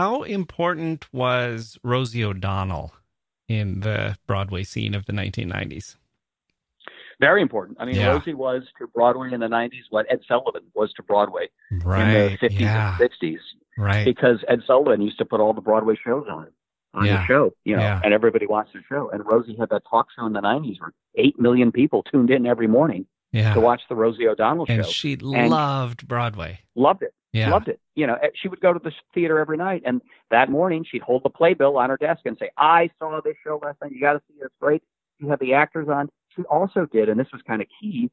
S1: How important was Rosie O'Donnell in the Broadway scene of the 1990s?
S3: Very important. I mean,
S1: Yeah.
S3: Rosie was to Broadway in the 90s what Ed Sullivan was to Broadway
S1: Right.
S3: in the 50s
S1: yeah.
S3: and 60s.
S1: Right.
S3: because Ed Sullivan used to put all the Broadway shows on on
S1: Yeah.
S3: the show, you know,
S1: Yeah.
S3: and everybody watched the show. And Rosie had that talk show in the '90s where eight million people tuned in every morning
S1: Yeah.
S3: to watch the Rosie O'Donnell
S1: and
S3: show.
S1: she
S3: And-
S1: loved Broadway.
S3: Loved it,
S1: Yeah.
S3: loved it. You know, she would go to the theater every night, and that morning she'd hold the playbill on her desk and say, "I saw this show last night. You got to see it. It's great. You have the actors on." She also did, and this was kind of key.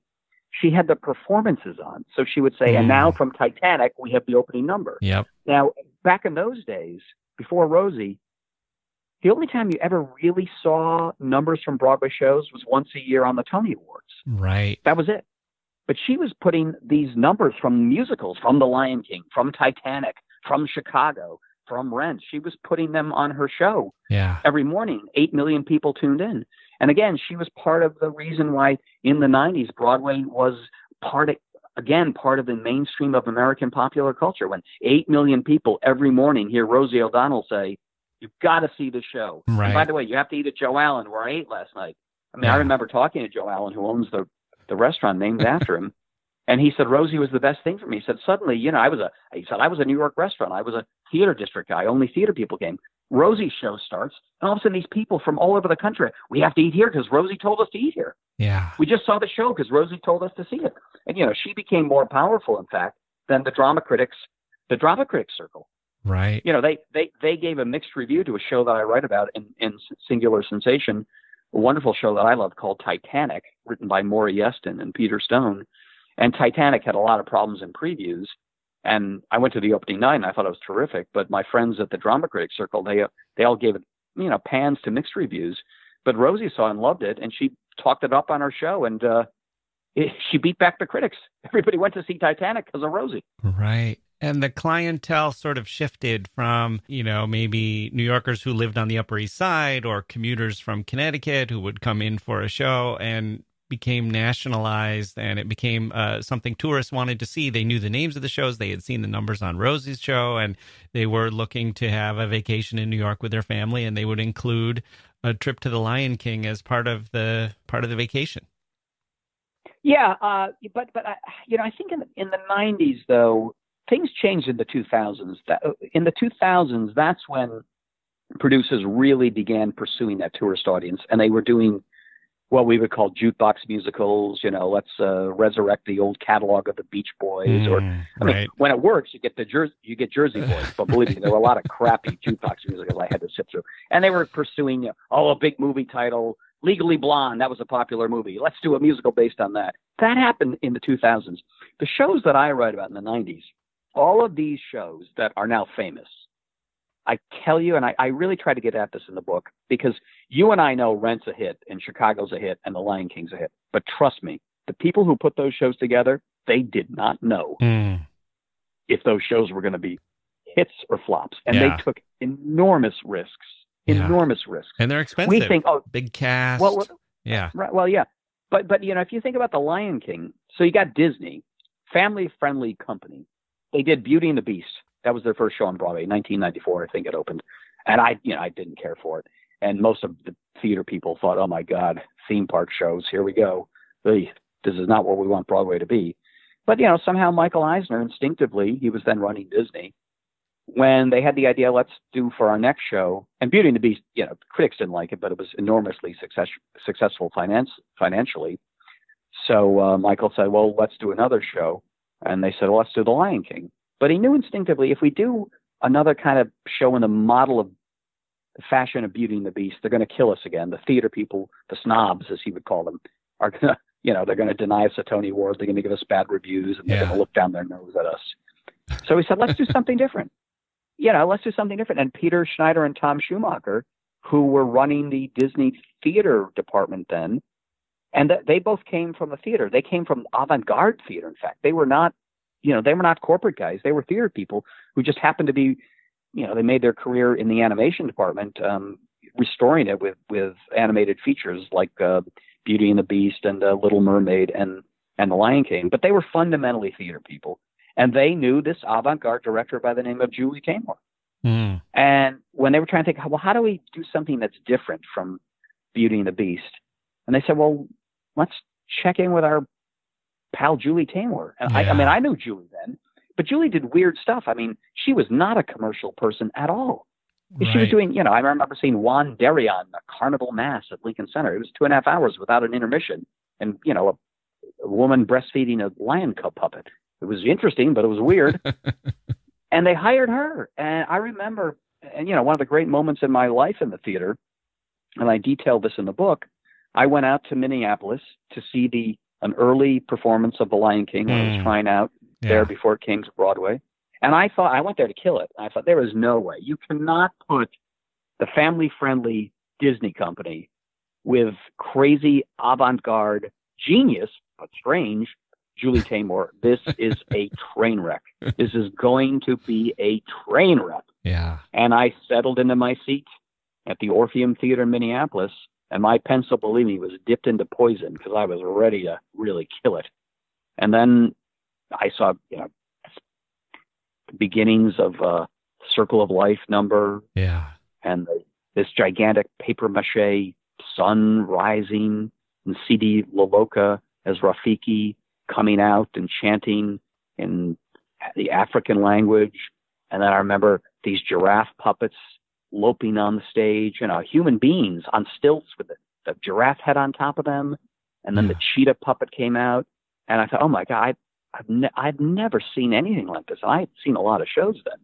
S3: She had the performances on, so she would say,
S1: Mm.
S3: "And now from Titanic, we have the opening number."
S1: Yep.
S3: Now, back in those days, before Rosie, the only time you ever really saw numbers from Broadway shows was once a year on the Tony Awards.
S1: Right.
S3: That was it. But she was putting these numbers from musicals, from The Lion King, from Titanic, from Chicago, from Rent. She was putting them on her show
S1: Yeah.
S3: every morning. Eight million people tuned in. And again, she was part of the reason why in the 90s, Broadway was part of, again, part of the mainstream of American popular culture. When eight million people every morning hear Rosie O'Donnell say, You've got to see the show. And by the way, you have to eat at Joe Allen, where I ate last night. I mean,
S1: Yeah.
S3: I remember talking to Joe Allen, who owns the, the restaurant named after him. And he said Rosie was the best thing for me. He said suddenly, you know, I was a he said I was a New York restaurant. I was a theater district guy. Only theater people came. Rosie's show starts, and all of a sudden these people from all over the country, we have to eat here because Rosie told us to eat here.
S1: Yeah.
S3: We just saw the show because Rosie told us to see it. And you know, she became more powerful, in fact, than the drama critics, the drama critics circle.
S1: Right.
S3: You know, they they they gave a mixed review to a show that I write about in, in Singular Sensation, a wonderful show that I love called Titanic, written by Maury Yeston and Peter Stone. And Titanic had a lot of problems in previews. And I went to the opening night and I thought it was terrific. But my friends at the Drama Critics Circle, they they all gave it, you know, pans to mixed reviews. But Rosie saw and loved it, and she talked it up on her show, and uh, it, (laughs) she beat back the critics. Everybody went to see Titanic because of Rosie.
S1: Right. And the clientele sort of shifted from, you know, maybe New Yorkers who lived on the Upper East Side or commuters from Connecticut who would come in for a show and became nationalized and it became uh, something tourists wanted to see. They knew the names of the shows, they had seen the numbers on Rosie's show, and they were looking to have a vacation in New York with their family, and they would include a trip to the Lion King as part of the part of the vacation.
S3: Yeah, uh, but but I, you know, I think in the, in the '90s though things changed in the 2000s. In the 2000s, that's when producers really began pursuing that tourist audience, and they were doing what we would call jukebox musicals. You know, let's uh, resurrect the old catalog of the Beach Boys, or
S1: Mm,
S3: I mean, when it works, you get the Jersey, you get Jersey (laughs) Boys. But believe me, there were a lot of crappy jukebox musicals I had to sit through, and they were pursuing, you know, oh, a big movie title, Legally Blonde. That was a popular movie. Let's do a musical based on that. That happened in the 2000s. The shows that I write about in the 90s, all of these shows that are now famous, I tell you, and I, I really try to get at this in the book because you and I know Rent's a hit and Chicago's a hit and The Lion King's a hit. But trust me, the people who put those shows together, they did not know
S1: Mm,
S3: if those shows were going to be hits or flops. And
S1: Yeah.
S3: they took enormous risks,
S1: Yeah.
S3: enormous risks.
S1: and they're expensive.
S3: We think, oh,
S1: big cast.
S3: well, well,
S1: yeah.
S3: right, well, yeah. But, but, you know, if you think about The Lion King, so you got Disney, family friendly company. They did Beauty and the Beast. That was their first show on Broadway, 1994, I think it opened. And I, you know, I didn't care for it. And most of the theater people thought, oh my God, theme park shows, here we go. Hey, This is not what we want Broadway to be. But, you know, somehow Michael Eisner instinctively, he was then running Disney, when they had the idea, let's do for our next show, and Beauty and the Beast, you know, critics didn't like it, but it was enormously success, successful finance, financially. So uh, Michael said, well, let's do another show. And they said, well, let's do The Lion King. But he knew instinctively if we do another kind of show in the model of the fashion of Beauty and the Beast, they're going to kill us again. The theater people, the snobs, as he would call them, are going (laughs) to, you know, they're going to deny us a Tony Award. They're going to give us bad reviews and they're
S1: Yeah.
S3: going to look down their nose at us. So he said, let's do something different. (laughs) You know, let's do something different. And Peter Schneider and Tom Schumacher, who were running the Disney theater department then, and th- they both came from the theater. They came from avant-garde theater. In fact, they were not, you know, they were not corporate guys. They were theater people who just happened to be, you know, they made their career in the animation department, um, restoring it with with animated features like uh, Beauty and the Beast and uh, Little Mermaid and and The Lion King. But they were fundamentally theater people, and they knew this avant-garde director by the name of Julie Taymor.
S1: Mm.
S3: And when they were trying to think, well, how do we do something that's different from Beauty and the Beast? And they said, well, let's check in with our pal Julie Taymor. And I, I mean, I knew Julie then, but Julie did weird stuff. I mean, she was not a commercial person at all. She was doing, you know, I remember seeing Juan Darién, a carnival mass at Lincoln Center. It was two and a half hours without an intermission. And, you know, a, a woman breastfeeding a lion cub puppet. It was interesting, but it was weird. (laughs) and they hired her. And I remember, and, you know, one of the great moments in my life in the theater, and I detail this in the book, I went out to Minneapolis to see the an early performance of The Lion King when it
S1: Mm.
S3: was trying out
S1: Yeah.
S3: there before it came to Broadway. And I thought I went there to kill it. I thought there is no way you cannot put the family-friendly Disney company with crazy avant-garde genius but strange Julie Taymor. (laughs) This is a train wreck. This is going to be a train wreck.
S1: Yeah.
S3: And I settled into my seat at the Orpheum Theater in Minneapolis, and my pencil, believe me, was dipped into poison because I was ready to really kill it. And then I saw, you know, beginnings of uh, Circle of Life number
S1: Yeah.
S3: and the, this gigantic paper mache sun rising and CD Laloka as Rafiki coming out and chanting in the African language. And then I remember these giraffe puppets loping on the stage, you know, human beings on stilts with the, the giraffe head on top of them. And then the cheetah puppet came out. And I thought, oh my God, I, I've, ne- I've never seen anything like this. And I had seen a lot of shows then.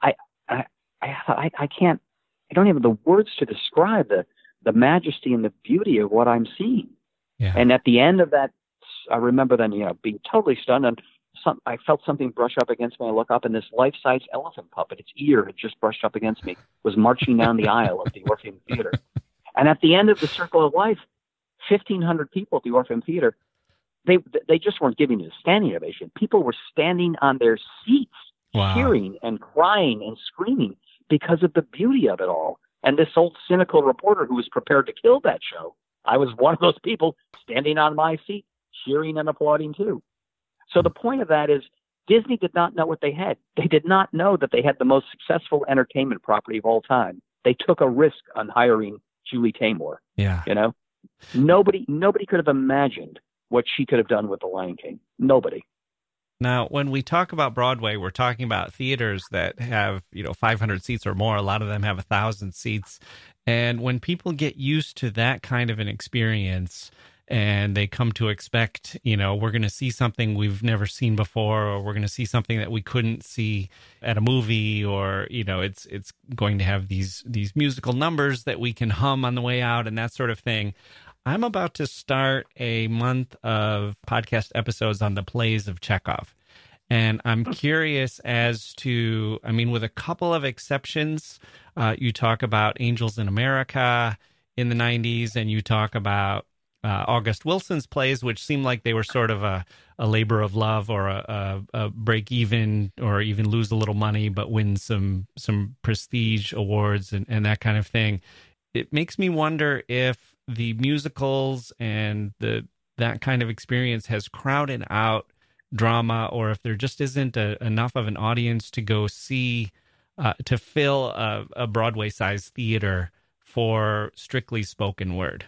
S3: I, I, I, thought, I, I can't, I don't even have the words to describe the, the majesty and the beauty of what I'm seeing.
S1: Yeah.
S3: And at the end of that, I remember then, you know, being totally stunned and some, I felt something brush up against me. I look up and this life-size elephant puppet, its ear had just brushed up against me, was marching down the aisle of the Orpheum Theater. And at the end of the Circle of Life, 1,500 people at the Orpheum Theater, they, they just weren't giving it a standing ovation. People were standing on their seats,
S1: Wow.
S3: cheering and crying and screaming because of the beauty of it all. And this old cynical reporter who was prepared to kill that show, I was one of those people standing on my seat, cheering and applauding too. So the point of that is Disney did not know what they had. They did not know that they had the most successful entertainment property of all time. They took a risk on hiring Julie Taymor,
S1: Yeah.
S3: you know? Nobody nobody could have imagined what she could have done with the Lion King. Nobody.
S1: Now, when we talk about Broadway, we're talking about theaters that have, you know, 500 seats or more. A lot of them have a thousand seats. And when people get used to that kind of an experience and they come to expect, you know, we're going to see something we've never seen before, or we're going to see something that we couldn't see at a movie, or, you know, it's, it's going to have these, these musical numbers that we can hum on the way out and that sort of thing. I'm about to start a month of podcast episodes on the plays of Chekhov. And I'm curious as to, I mean, with a couple of exceptions, uh, you talk about Angels in America in the 90s, and you talk about uh, August Wilson's plays, which seemed like they were sort of a, a labor of love or a, a, a break even or even lose a little money, but win some some prestige awards and, and that kind of thing. It makes me wonder if the musicals and the that kind of experience has crowded out drama or if there just isn't a, enough of an audience to go see uh, to fill a, a broadway sized theater for strictly spoken word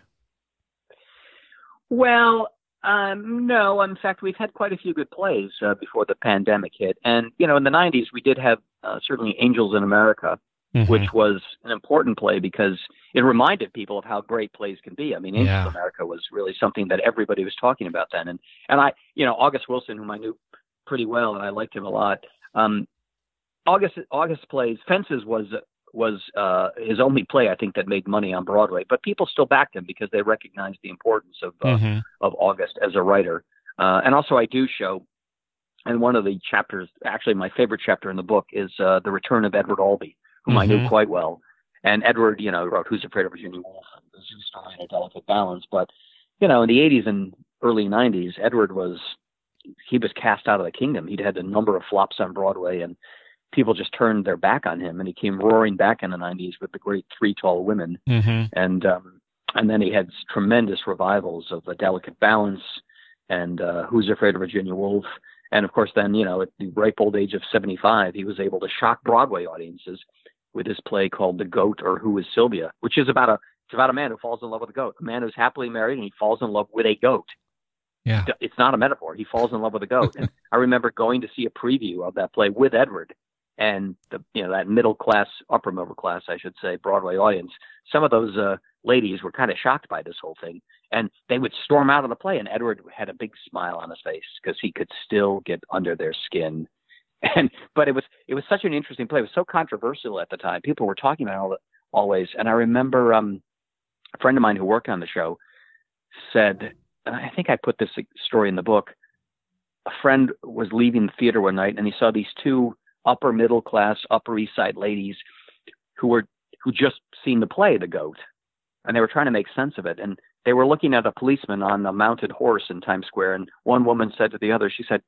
S3: Well, um, no. In fact, we've had quite a few good plays uh, before the pandemic hit. And, you know, in the 90s, we did have uh, certainly Angels in America,
S1: Mm-hmm.
S3: which was an important play because it reminded people of how great plays can be. I mean, Angels
S1: Yeah.
S3: in America was really something that everybody was talking about then. And, and I, you know, August Wilson, whom I knew pretty well, and I liked him a lot. Um, August, August plays Fences was was uh, his only play, I think, that made money on Broadway. But people still backed him because they recognized the importance of uh,
S1: Mhm.
S3: of August as a writer. Uh, and also, I do show, and one of the chapters, actually, my favorite chapter in the book is uh, the return of Edward Albee, whom I knew
S1: Mhm.
S3: quite well. And Edward, you know, wrote Who's Afraid of Virginia Woolf and The Zoo Story and A Delicate Balance. But, you know, in the 80s and early 90s, Edward was, he was cast out of the kingdom. He'd had a number of flops on Broadway, and people just turned their back on him. And he came roaring back in the 90s with the great Three Tall Women
S1: Mhm.
S3: and um, and then he had tremendous revivals of A Delicate Balance and uh, Who's Afraid of Virginia Woolf, And of course, then you know, at the ripe old age of 75, he was able to shock Broadway audiences with his play called The Goat or Who is Sylvia, which is about a it's about a man who falls in love with a goat. A man who's happily married and he falls in love with a goat.
S1: Yeah.
S3: It's not a metaphor. He falls in love with a goat. (laughs) and I remember going to see a preview of that play with Edward and the you know that middle class, upper middle class, I should say, Broadway audience. Some of those uh, ladies were kind of shocked by this whole thing, and they would storm out of the play, and Edward had a big smile on his face because he could still get under their skin. (laughs) And but it was it was such an interesting play. It was so controversial at the time. People were talking about it always, and I remember um, a friend of mine who worked on the show said, I think I put this story in the book. A friend was leaving the theater one night, and he saw these two upper middle class, Upper East Side ladies who were who just seen the play The Goat, and they were trying to make sense of it. And they were looking at a policeman on a mounted horse in Times Square, and one woman said to the other, she said,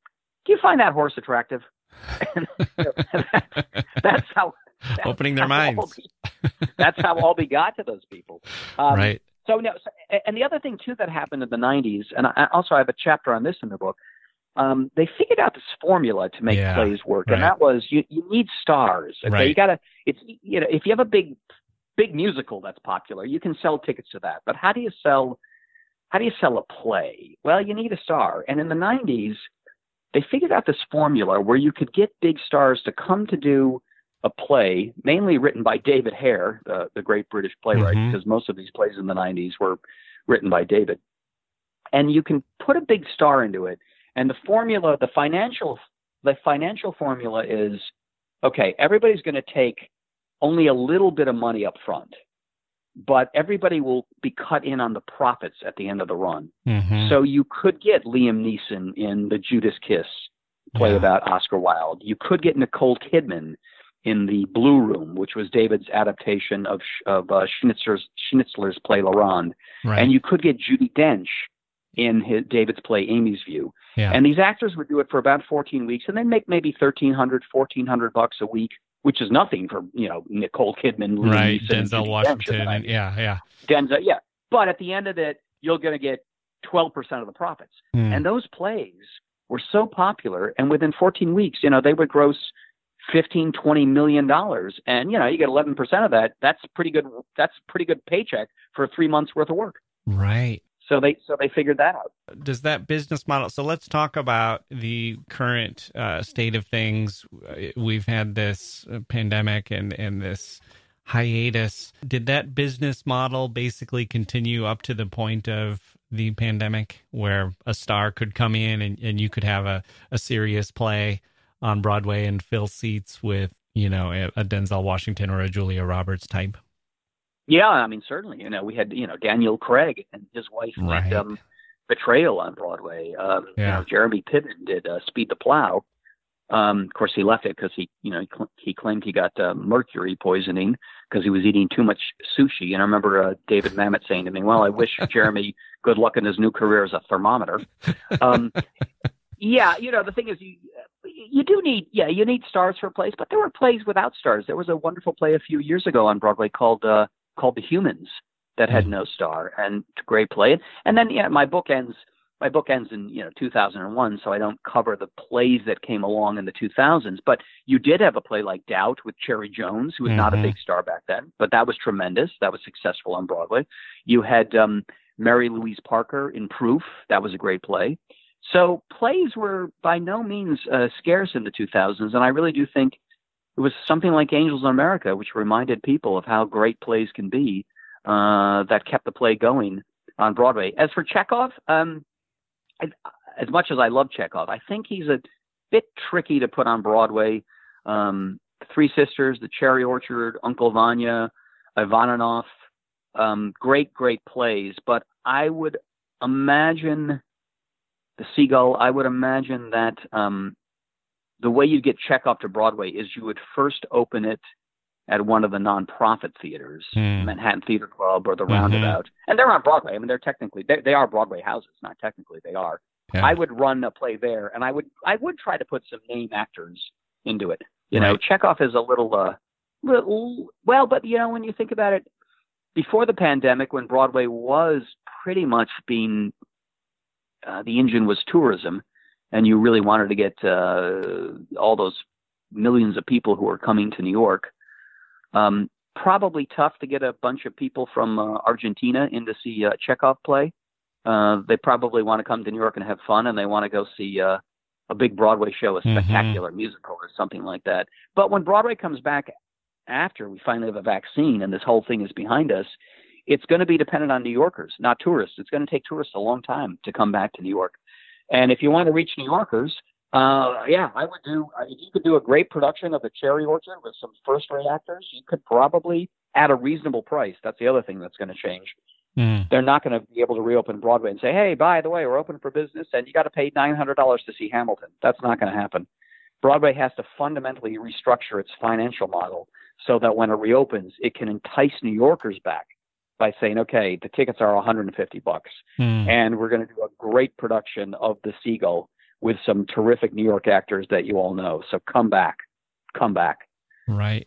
S3: "Do you find that horse attractive?" (laughs) that's how that's
S1: opening their minds.
S3: That's how Albee got to those people.
S1: Um, right.
S3: So no, so, and the other thing too that happened in the '90s, and I also I have a chapter on this in the book. Um, they figured out this formula to make
S1: yeah,
S3: plays work,
S1: right.
S3: and that was you, you need stars. Okay,
S1: Right.
S3: you gotta. It's you know if you have a big big musical that's popular, you can sell tickets to that. But how do you sell? How do you sell a play? Well, you need a star. And in the '90s, they figured out this formula where you could get big stars to come to do a play, mainly written by David Hare, the, the great British playwright,
S1: Mhm.
S3: because most of these plays in the 90s were written by David. And you can put a big star into it. And the formula, the financial, the financial formula is, okay, everybody's going to take only a little bit of money up front, but everybody will be cut in on the profits at the end of the run.
S1: Mhm.
S3: So you could get Liam Neeson in the Judas Kiss play
S1: Yeah.
S3: about Oscar Wilde. You could get Nicole Kidman in the Blue Room, which was David's adaptation of of uh, Schnitzler's Schnitzler's play La Ronde,
S1: right.
S3: and you could get Judi Dench in his, David's play Amy's View.
S1: yeah.
S3: And these actors would do it for about 14 weeks, and then make maybe 1,300, 1,400 bucks a week, which is nothing for you know Nicole Kidman,
S1: right.
S3: And
S1: Denzel
S3: Judi Dench in the
S1: Washington. And, yeah. Yeah.
S3: Denzel, yeah. But at the end of it, you're going to get 12% of the profits.
S1: Hmm.
S3: And those plays were so popular, and within 14 weeks, you know, they would gross 15, 20 million dollars, and you know, you get 11% of that. That's pretty good. That's pretty good paycheck for three months worth of work.
S1: right.
S3: So they, so they figured that out.
S1: does that business model so let's talk about the current uh, state of things we've had this pandemic and and this hiatus did that business model basically continue up to the point of the pandemic where a star could come in and, and you could have a, a serious play on broadway and fill seats with you know a, a denzel washington or a julia roberts type
S3: Yeah, I mean, certainly. You know, we had you know Daniel Craig and his wife
S1: Right.
S3: did um, Betrayal on Broadway. Um, You
S1: Yeah.
S3: know, Jeremy Piven did uh, Speed the Plow. Um, of course, he left it because he, you know, he, cl- he claimed he got uh, mercury poisoning because he was eating too much sushi. And I remember uh, David Mamet saying to me, "Well, I wish (laughs) Jeremy good luck in his new career as a thermometer." Um, yeah, you know, the thing is, you you do need, yeah, you need stars for plays, but there were plays without stars. There was a wonderful play a few years ago on Broadway called uh, called The Humans that had
S1: Mm.
S3: no star, and great play. And then, yeah, my book ends. My book ends in you know 2001, so I don't cover the plays that came along in the 2000s. But you did have a play like Doubt with Cherry Jones, who was not a
S1: Mhm.
S3: big star back then, but that was tremendous. That was successful on Broadway. You had um, Mary Louise Parker in Proof. That was a great play. So plays were by no means uh, scarce in the 2000s, and I really do think it was something like Angels in America, which reminded people of how great plays can be, uh, that kept the play going on Broadway. As for Chekhov, um, I, as much as I love Chekhov, I think he's a bit tricky to put on Broadway. Um, Three Sisters, The Cherry Orchard, Uncle Vanya, Ivanov, um, great, great plays. But I would imagine the Seagull. I would imagine that um, the way you get Chekhov to Broadway is you would first open it at one of the nonprofit theaters,
S1: Hmm.
S3: Manhattan Theater Club or the
S1: Mhm.
S3: Roundabout, and they're on Broadway. I mean, they're technically they, they are Broadway houses, not technically they are.
S1: Yeah.
S3: I would run a play there, and I would I would try to put some name actors into it. You know,
S1: Right.
S3: Chekhov is a little uh, little well, but you know, when you think about it, before the pandemic, when Broadway was pretty much being uh, the engine was tourism, and you really wanted to get uh, all those millions of people who are coming to New York, um, probably tough to get a bunch of people from uh, Argentina in to see uh, Chekhov play. Uh, they probably want to come to New York and have fun, and they want to go see uh, a big Broadway show, a
S1: Mhm.
S3: spectacular musical, or something like that. But when Broadway comes back after we finally have a vaccine and this whole thing is behind us, it's going to be dependent on New Yorkers, not tourists. It's going to take tourists a long time to come back to New York. And if you want to reach New Yorkers, uh, yeah, I would do. uh, If you could do a great production of the Cherry Orchard with some first-rate actors, you could probably at a reasonable price. That's the other thing that's going to change.
S1: Mm.
S3: They're not going to be able to reopen Broadway and say, "Hey, by the way, we're open for business, and you got to pay nine hundred dollars to see Hamilton." That's not going to happen. Broadway has to fundamentally restructure its financial model so that when it reopens, it can entice New Yorkers back by saying, "Okay, the tickets are 150 bucks."
S1: Mm.
S3: and we're going to do a great production of The Seagull with some terrific New York actors that you all know. So come back, come back.
S1: Right.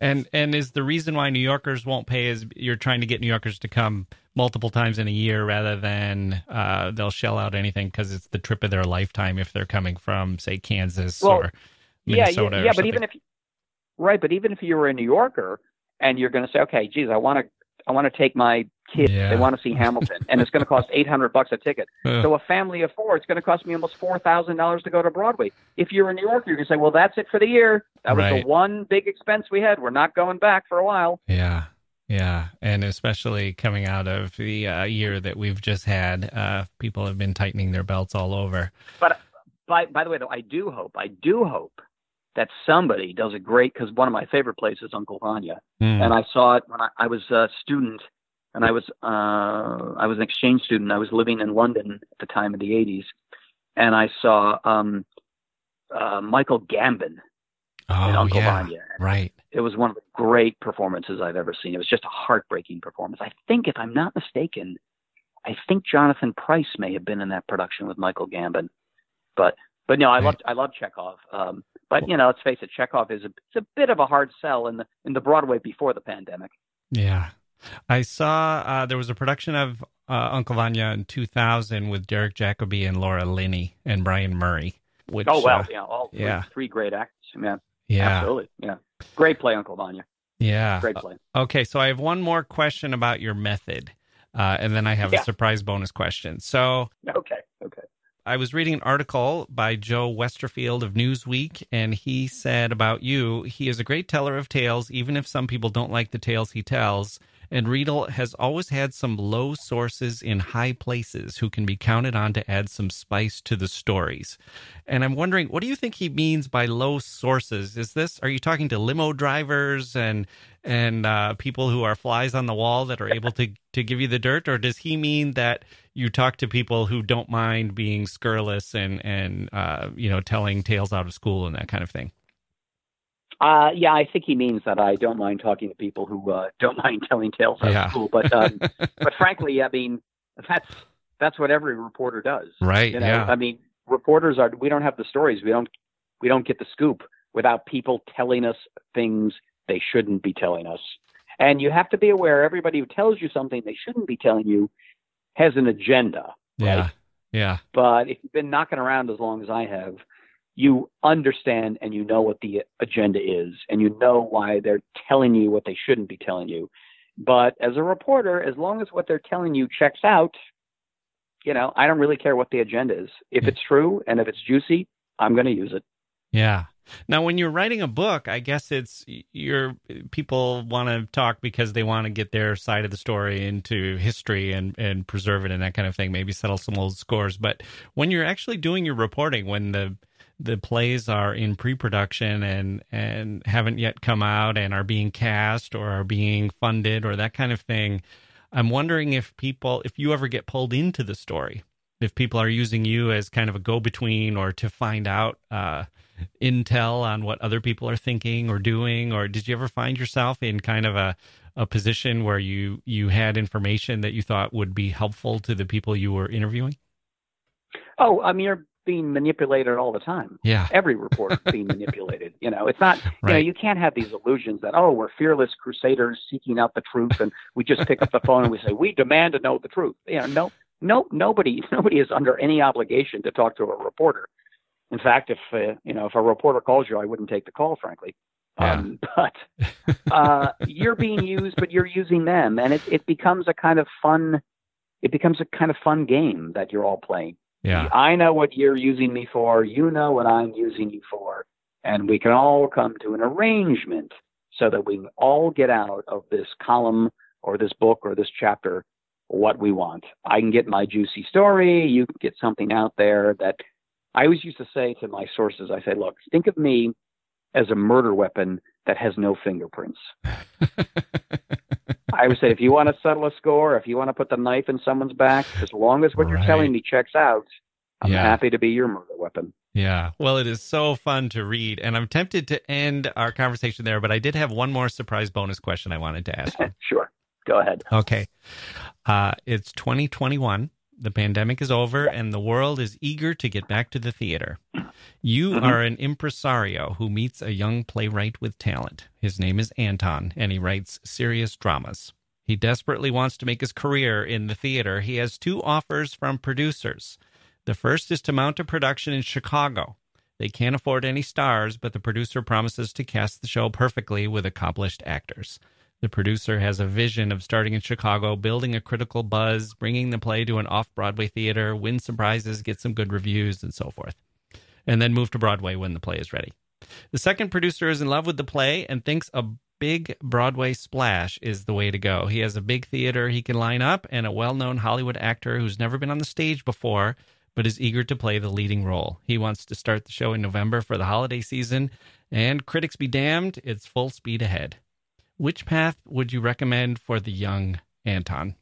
S1: And and is the reason why New Yorkers won't pay is you're trying to get New Yorkers to come multiple times in a year rather than uh, they'll shell out anything because it's the trip of their lifetime if they're coming from say Kansas
S3: Well,
S1: or Minnesota.
S3: yeah,
S1: or
S3: yeah, but even if right, but even if you were a New Yorker and you're going to say, okay, geez, I want to, I want to take my kids.
S1: Yeah.
S3: They want to see Hamilton, and it's going to cost (laughs) 800 bucks a ticket.
S1: Ugh.
S3: So a family of four, it's going to cost me almost four thousand dollars to go to Broadway. If you're a New Yorker, you can say, well, that's it for the year. That was
S1: Right.
S3: the one big expense we had. We're not going back for a while.
S1: Yeah. Yeah. And especially coming out of the uh, year that we've just had, uh, people have been tightening their belts all over.
S3: But by by the way, though, I do hope, I do hope that somebody does a great because one of my favorite places is Uncle Vanya,
S1: Mm.
S3: and I saw it when I, I was a student, and I was uh, I was an exchange student. I was living in London at the time of the '80s, and I saw um, uh, Michael Gambon
S1: oh,
S3: in Uncle
S1: yeah.
S3: Vanya.
S1: Right.
S3: It was one of the great performances I've ever seen. It was just a heartbreaking performance. I think, if I'm not mistaken, I think Jonathan Pryce may have been in that production with Michael Gambon. But but no, I love I love Chekhov. Um, but you know, let's face it, Chekhov is a it's a bit of a hard sell in the in the Broadway before the pandemic.
S1: Yeah. I saw uh, there was a production of uh, Uncle Vanya in 2000 with Derek Jacobi and Laura Linney and Brian Murray. Which,
S3: oh well,
S1: uh,
S3: yeah, all three,
S1: yeah.
S3: three great actors. Yeah,
S1: yeah,
S3: absolutely. Yeah, great play, Uncle Vanya.
S1: yeah.
S3: Great play.
S1: Okay, so I have one more question about your method, uh, and then I have
S3: Yeah.
S1: a surprise bonus question. So
S3: okay.
S1: I was reading an article by Joe Westerfield of Newsweek, and he said about you, he is a great teller of tales, even if some people don't like the tales he tells. And Riedel has always had some low sources in high places who can be counted on to add some spice to the stories. And I'm wondering, what do you think he means by low sources? Is this are you talking to limo drivers and and uh, people who are flies on the wall that are able to to give you the dirt, or does he mean that you talk to people who don't mind being scurrilous and and uh, you know telling tales out of school and that kind of thing?
S3: Uh, yeah, I think he means that I don't mind talking to people who uh, don't (laughs) mind telling tales out
S1: Yeah.
S3: of school. But um, (laughs) but frankly, I mean that's that's what every reporter does.
S1: Right?
S3: You know,
S1: yeah.
S3: I mean, reporters are we don't have the stories. We don't we don't get the scoop without people telling us things they shouldn't be telling us. And you have to be aware everybody who tells you something they shouldn't be telling you has an agenda.
S1: yeah.
S3: right?
S1: Yeah.
S3: But if you've been knocking around as long as I have, you understand and you know what the agenda is and you know why they're telling you what they shouldn't be telling you. But as a reporter, as long as what they're telling you checks out, you know, I don't really care what the agenda is. If it's true and if it's juicy, I'm going to use it.
S1: Yeah. Now, when you're writing a book, I guess it's your people want to talk because they want to get their side of the story into history and and preserve it and that kind of thing. Maybe settle some old scores. But when you're actually doing your reporting, when the the plays are in pre-production and and haven't yet come out and are being cast or are being funded or that kind of thing, I'm wondering if people, if you ever get pulled into the story, if people are using you as kind of a go-between or to find out. Uh, intel on what other people are thinking or doing or did you ever find yourself in kind of a, a position where you you had information that you thought would be helpful to the people you were interviewing
S3: Oh, I mean, being manipulated all the time.
S1: yeah
S3: Every reporter being manipulated. You know, it's not, right. you know, you can't have these illusions that, oh, we're fearless crusaders seeking out the truth and we just pick up the phone and we say, we demand to know the truth. You know, no, no nobody (laughs) nobody is under any obligation to talk to a reporter. In fact, if uh, you know if a reporter calls you, I wouldn't take the call, frankly.
S1: Yeah.
S3: Um, (laughs) but uh, you're being used, but you're using them, and it it becomes a kind of fun. It becomes a kind of fun game that you're all playing.
S1: Yeah.
S3: I know what you're using me for. You know what I'm using you for. And we can all come to an arrangement so that we can all get out of this column or this book or this chapter what we want. I can get my juicy story. You can get something out there that I always used to say to my sources, I say, look, think of me as a murder weapon that has no fingerprints. (laughs) I would say if you want to settle a score, if you want to put the knife in someone's back, as long as what you're telling me checks out, I'm
S1: Yeah.
S3: happy to be your murder weapon.
S1: Yeah. Well, it is so fun to read. And I'm tempted to end our conversation there, but I did have one more surprise bonus question I wanted to ask you. (laughs)
S3: Sure. Go ahead.
S1: Okay. Uh, it's 2021. The pandemic is over and the world is eager to get back to the theater. You
S3: Mhm.
S1: are an impresario who meets a young playwright with talent. His name is Anton and he writes serious dramas. He desperately wants to make his career in the theater. He has two offers from producers. The first is to mount a production in Chicago. They can't afford any stars, but the producer promises to cast the show perfectly with accomplished actors. The producer has a vision of starting in Chicago, building a critical buzz, bringing the play to an off Broadway theater, win some prizes, get some good reviews, and so forth. And then move to Broadway when the play is ready. The second producer is in love with the play and thinks a big Broadway splash is the way to go. He has a big theater he can line up and a well known Hollywood actor who's never been on the stage before but is eager to play the leading role. He wants to start the show in November for the holiday season, and critics be damned, it's full speed ahead. Which path would you recommend for the young Anton?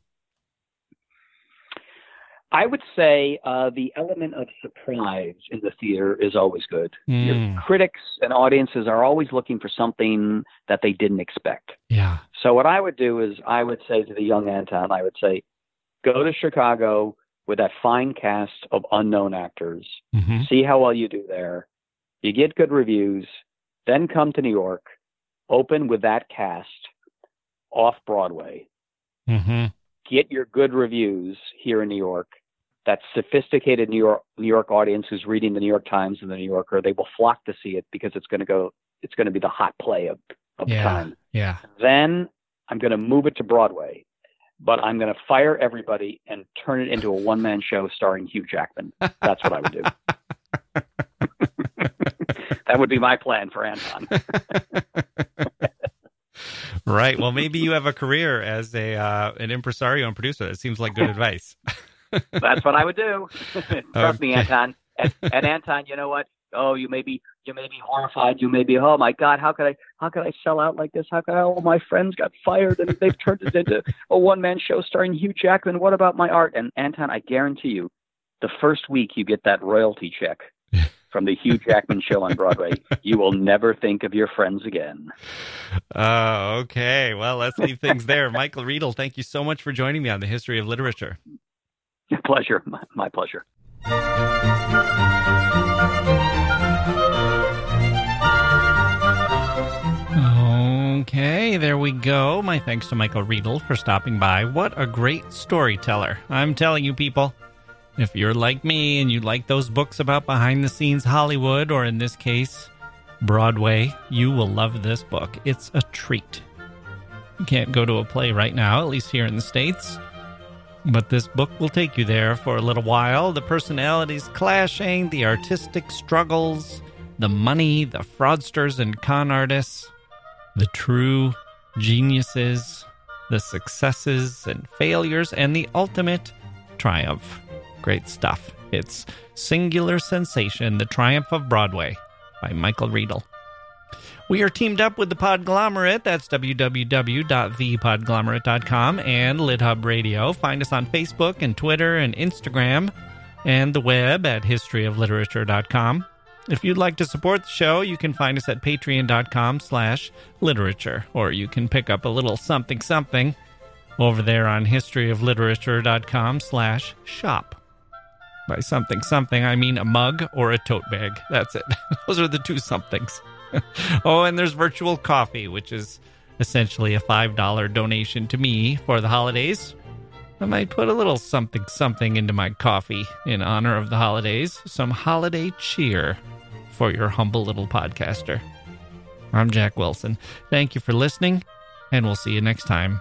S3: I would say uh, the element of surprise in the theater is always good.
S1: Mm,
S3: critics and audiences are always looking for something that they didn't expect.
S1: yeah.
S3: So what I would do is I would say to the young Anton, I would say, go to Chicago with that fine cast of unknown actors.
S1: hmm
S3: See how well you do there. You get good reviews, then come to New York, open with that cast off Broadway.
S1: hmm
S3: Get your good reviews here in New York. That sophisticated New York New York audience who's reading the New York Times and the New Yorker, they will flock to see it because it's going to go. It's going to be the hot play of of the
S1: Yeah.
S3: time.
S1: Yeah.
S3: Then I'm going to move it to Broadway, but I'm going to fire everybody and turn it into a one man show starring Hugh Jackman. That's what I would do. (laughs) (laughs) that would be my plan for Anton. (laughs)
S1: Right. Well, maybe you have a career as a uh, an impresario and producer. That seems like good (laughs) advice.
S3: That's what I would do. Trust me, Anton. And, and Anton, you know what? Oh, you may be you may be horrified. You may be, oh my God, how could I how could I sell out like this? How could I, all my friends got fired and they've turned it into a one man show starring Hugh Jackman? What about my art? And Anton, I guarantee you, the first week you get that royalty check from the Hugh Jackman show on Broadway, (laughs) you will never think of your friends again.
S1: Oh, okay. Well, let's leave things there. Michael Riedel, thank you so much for joining me on the history of literature.
S3: Pleasure, my, my pleasure.
S1: Okay, there we go. My thanks to Michael Riedel for stopping by. What a great storyteller. I'm telling you, people, if you're like me and you like those books about behind the scenes Hollywood, or in this case, Broadway, you will love this book. It's a treat. You can't go to a play right now, at least here in the States. But this book will take you there for a little while. The personalities clashing, the artistic struggles, the money, the fraudsters and con artists, the true geniuses, the successes and failures, and the ultimate triumph. Great stuff. It's Singular Sensation The Triumph of Broadway by Michael Riedel. We are teamed up with the Podglomerate. That's www.thepodglomerate.com and LitHub Radio. Find us on Facebook and Twitter and Instagram and the web at historyofliterature.com. If you'd like to support the show, you can find us at patreon.com slash literature, or you can pick up a little something something over there on historyofliterature.com slash shop. By something something, I mean a mug or a tote bag. That's it. (laughs) Those are the two somethings. (laughs) oh, and there's virtual coffee, which is essentially a $5 donation to me for the holidays. I might put a little something something into my coffee in honor of the holidays, some holiday cheer for your humble little podcaster. I'm Jacke Wilson. Thank you for listening, and we'll see you next time.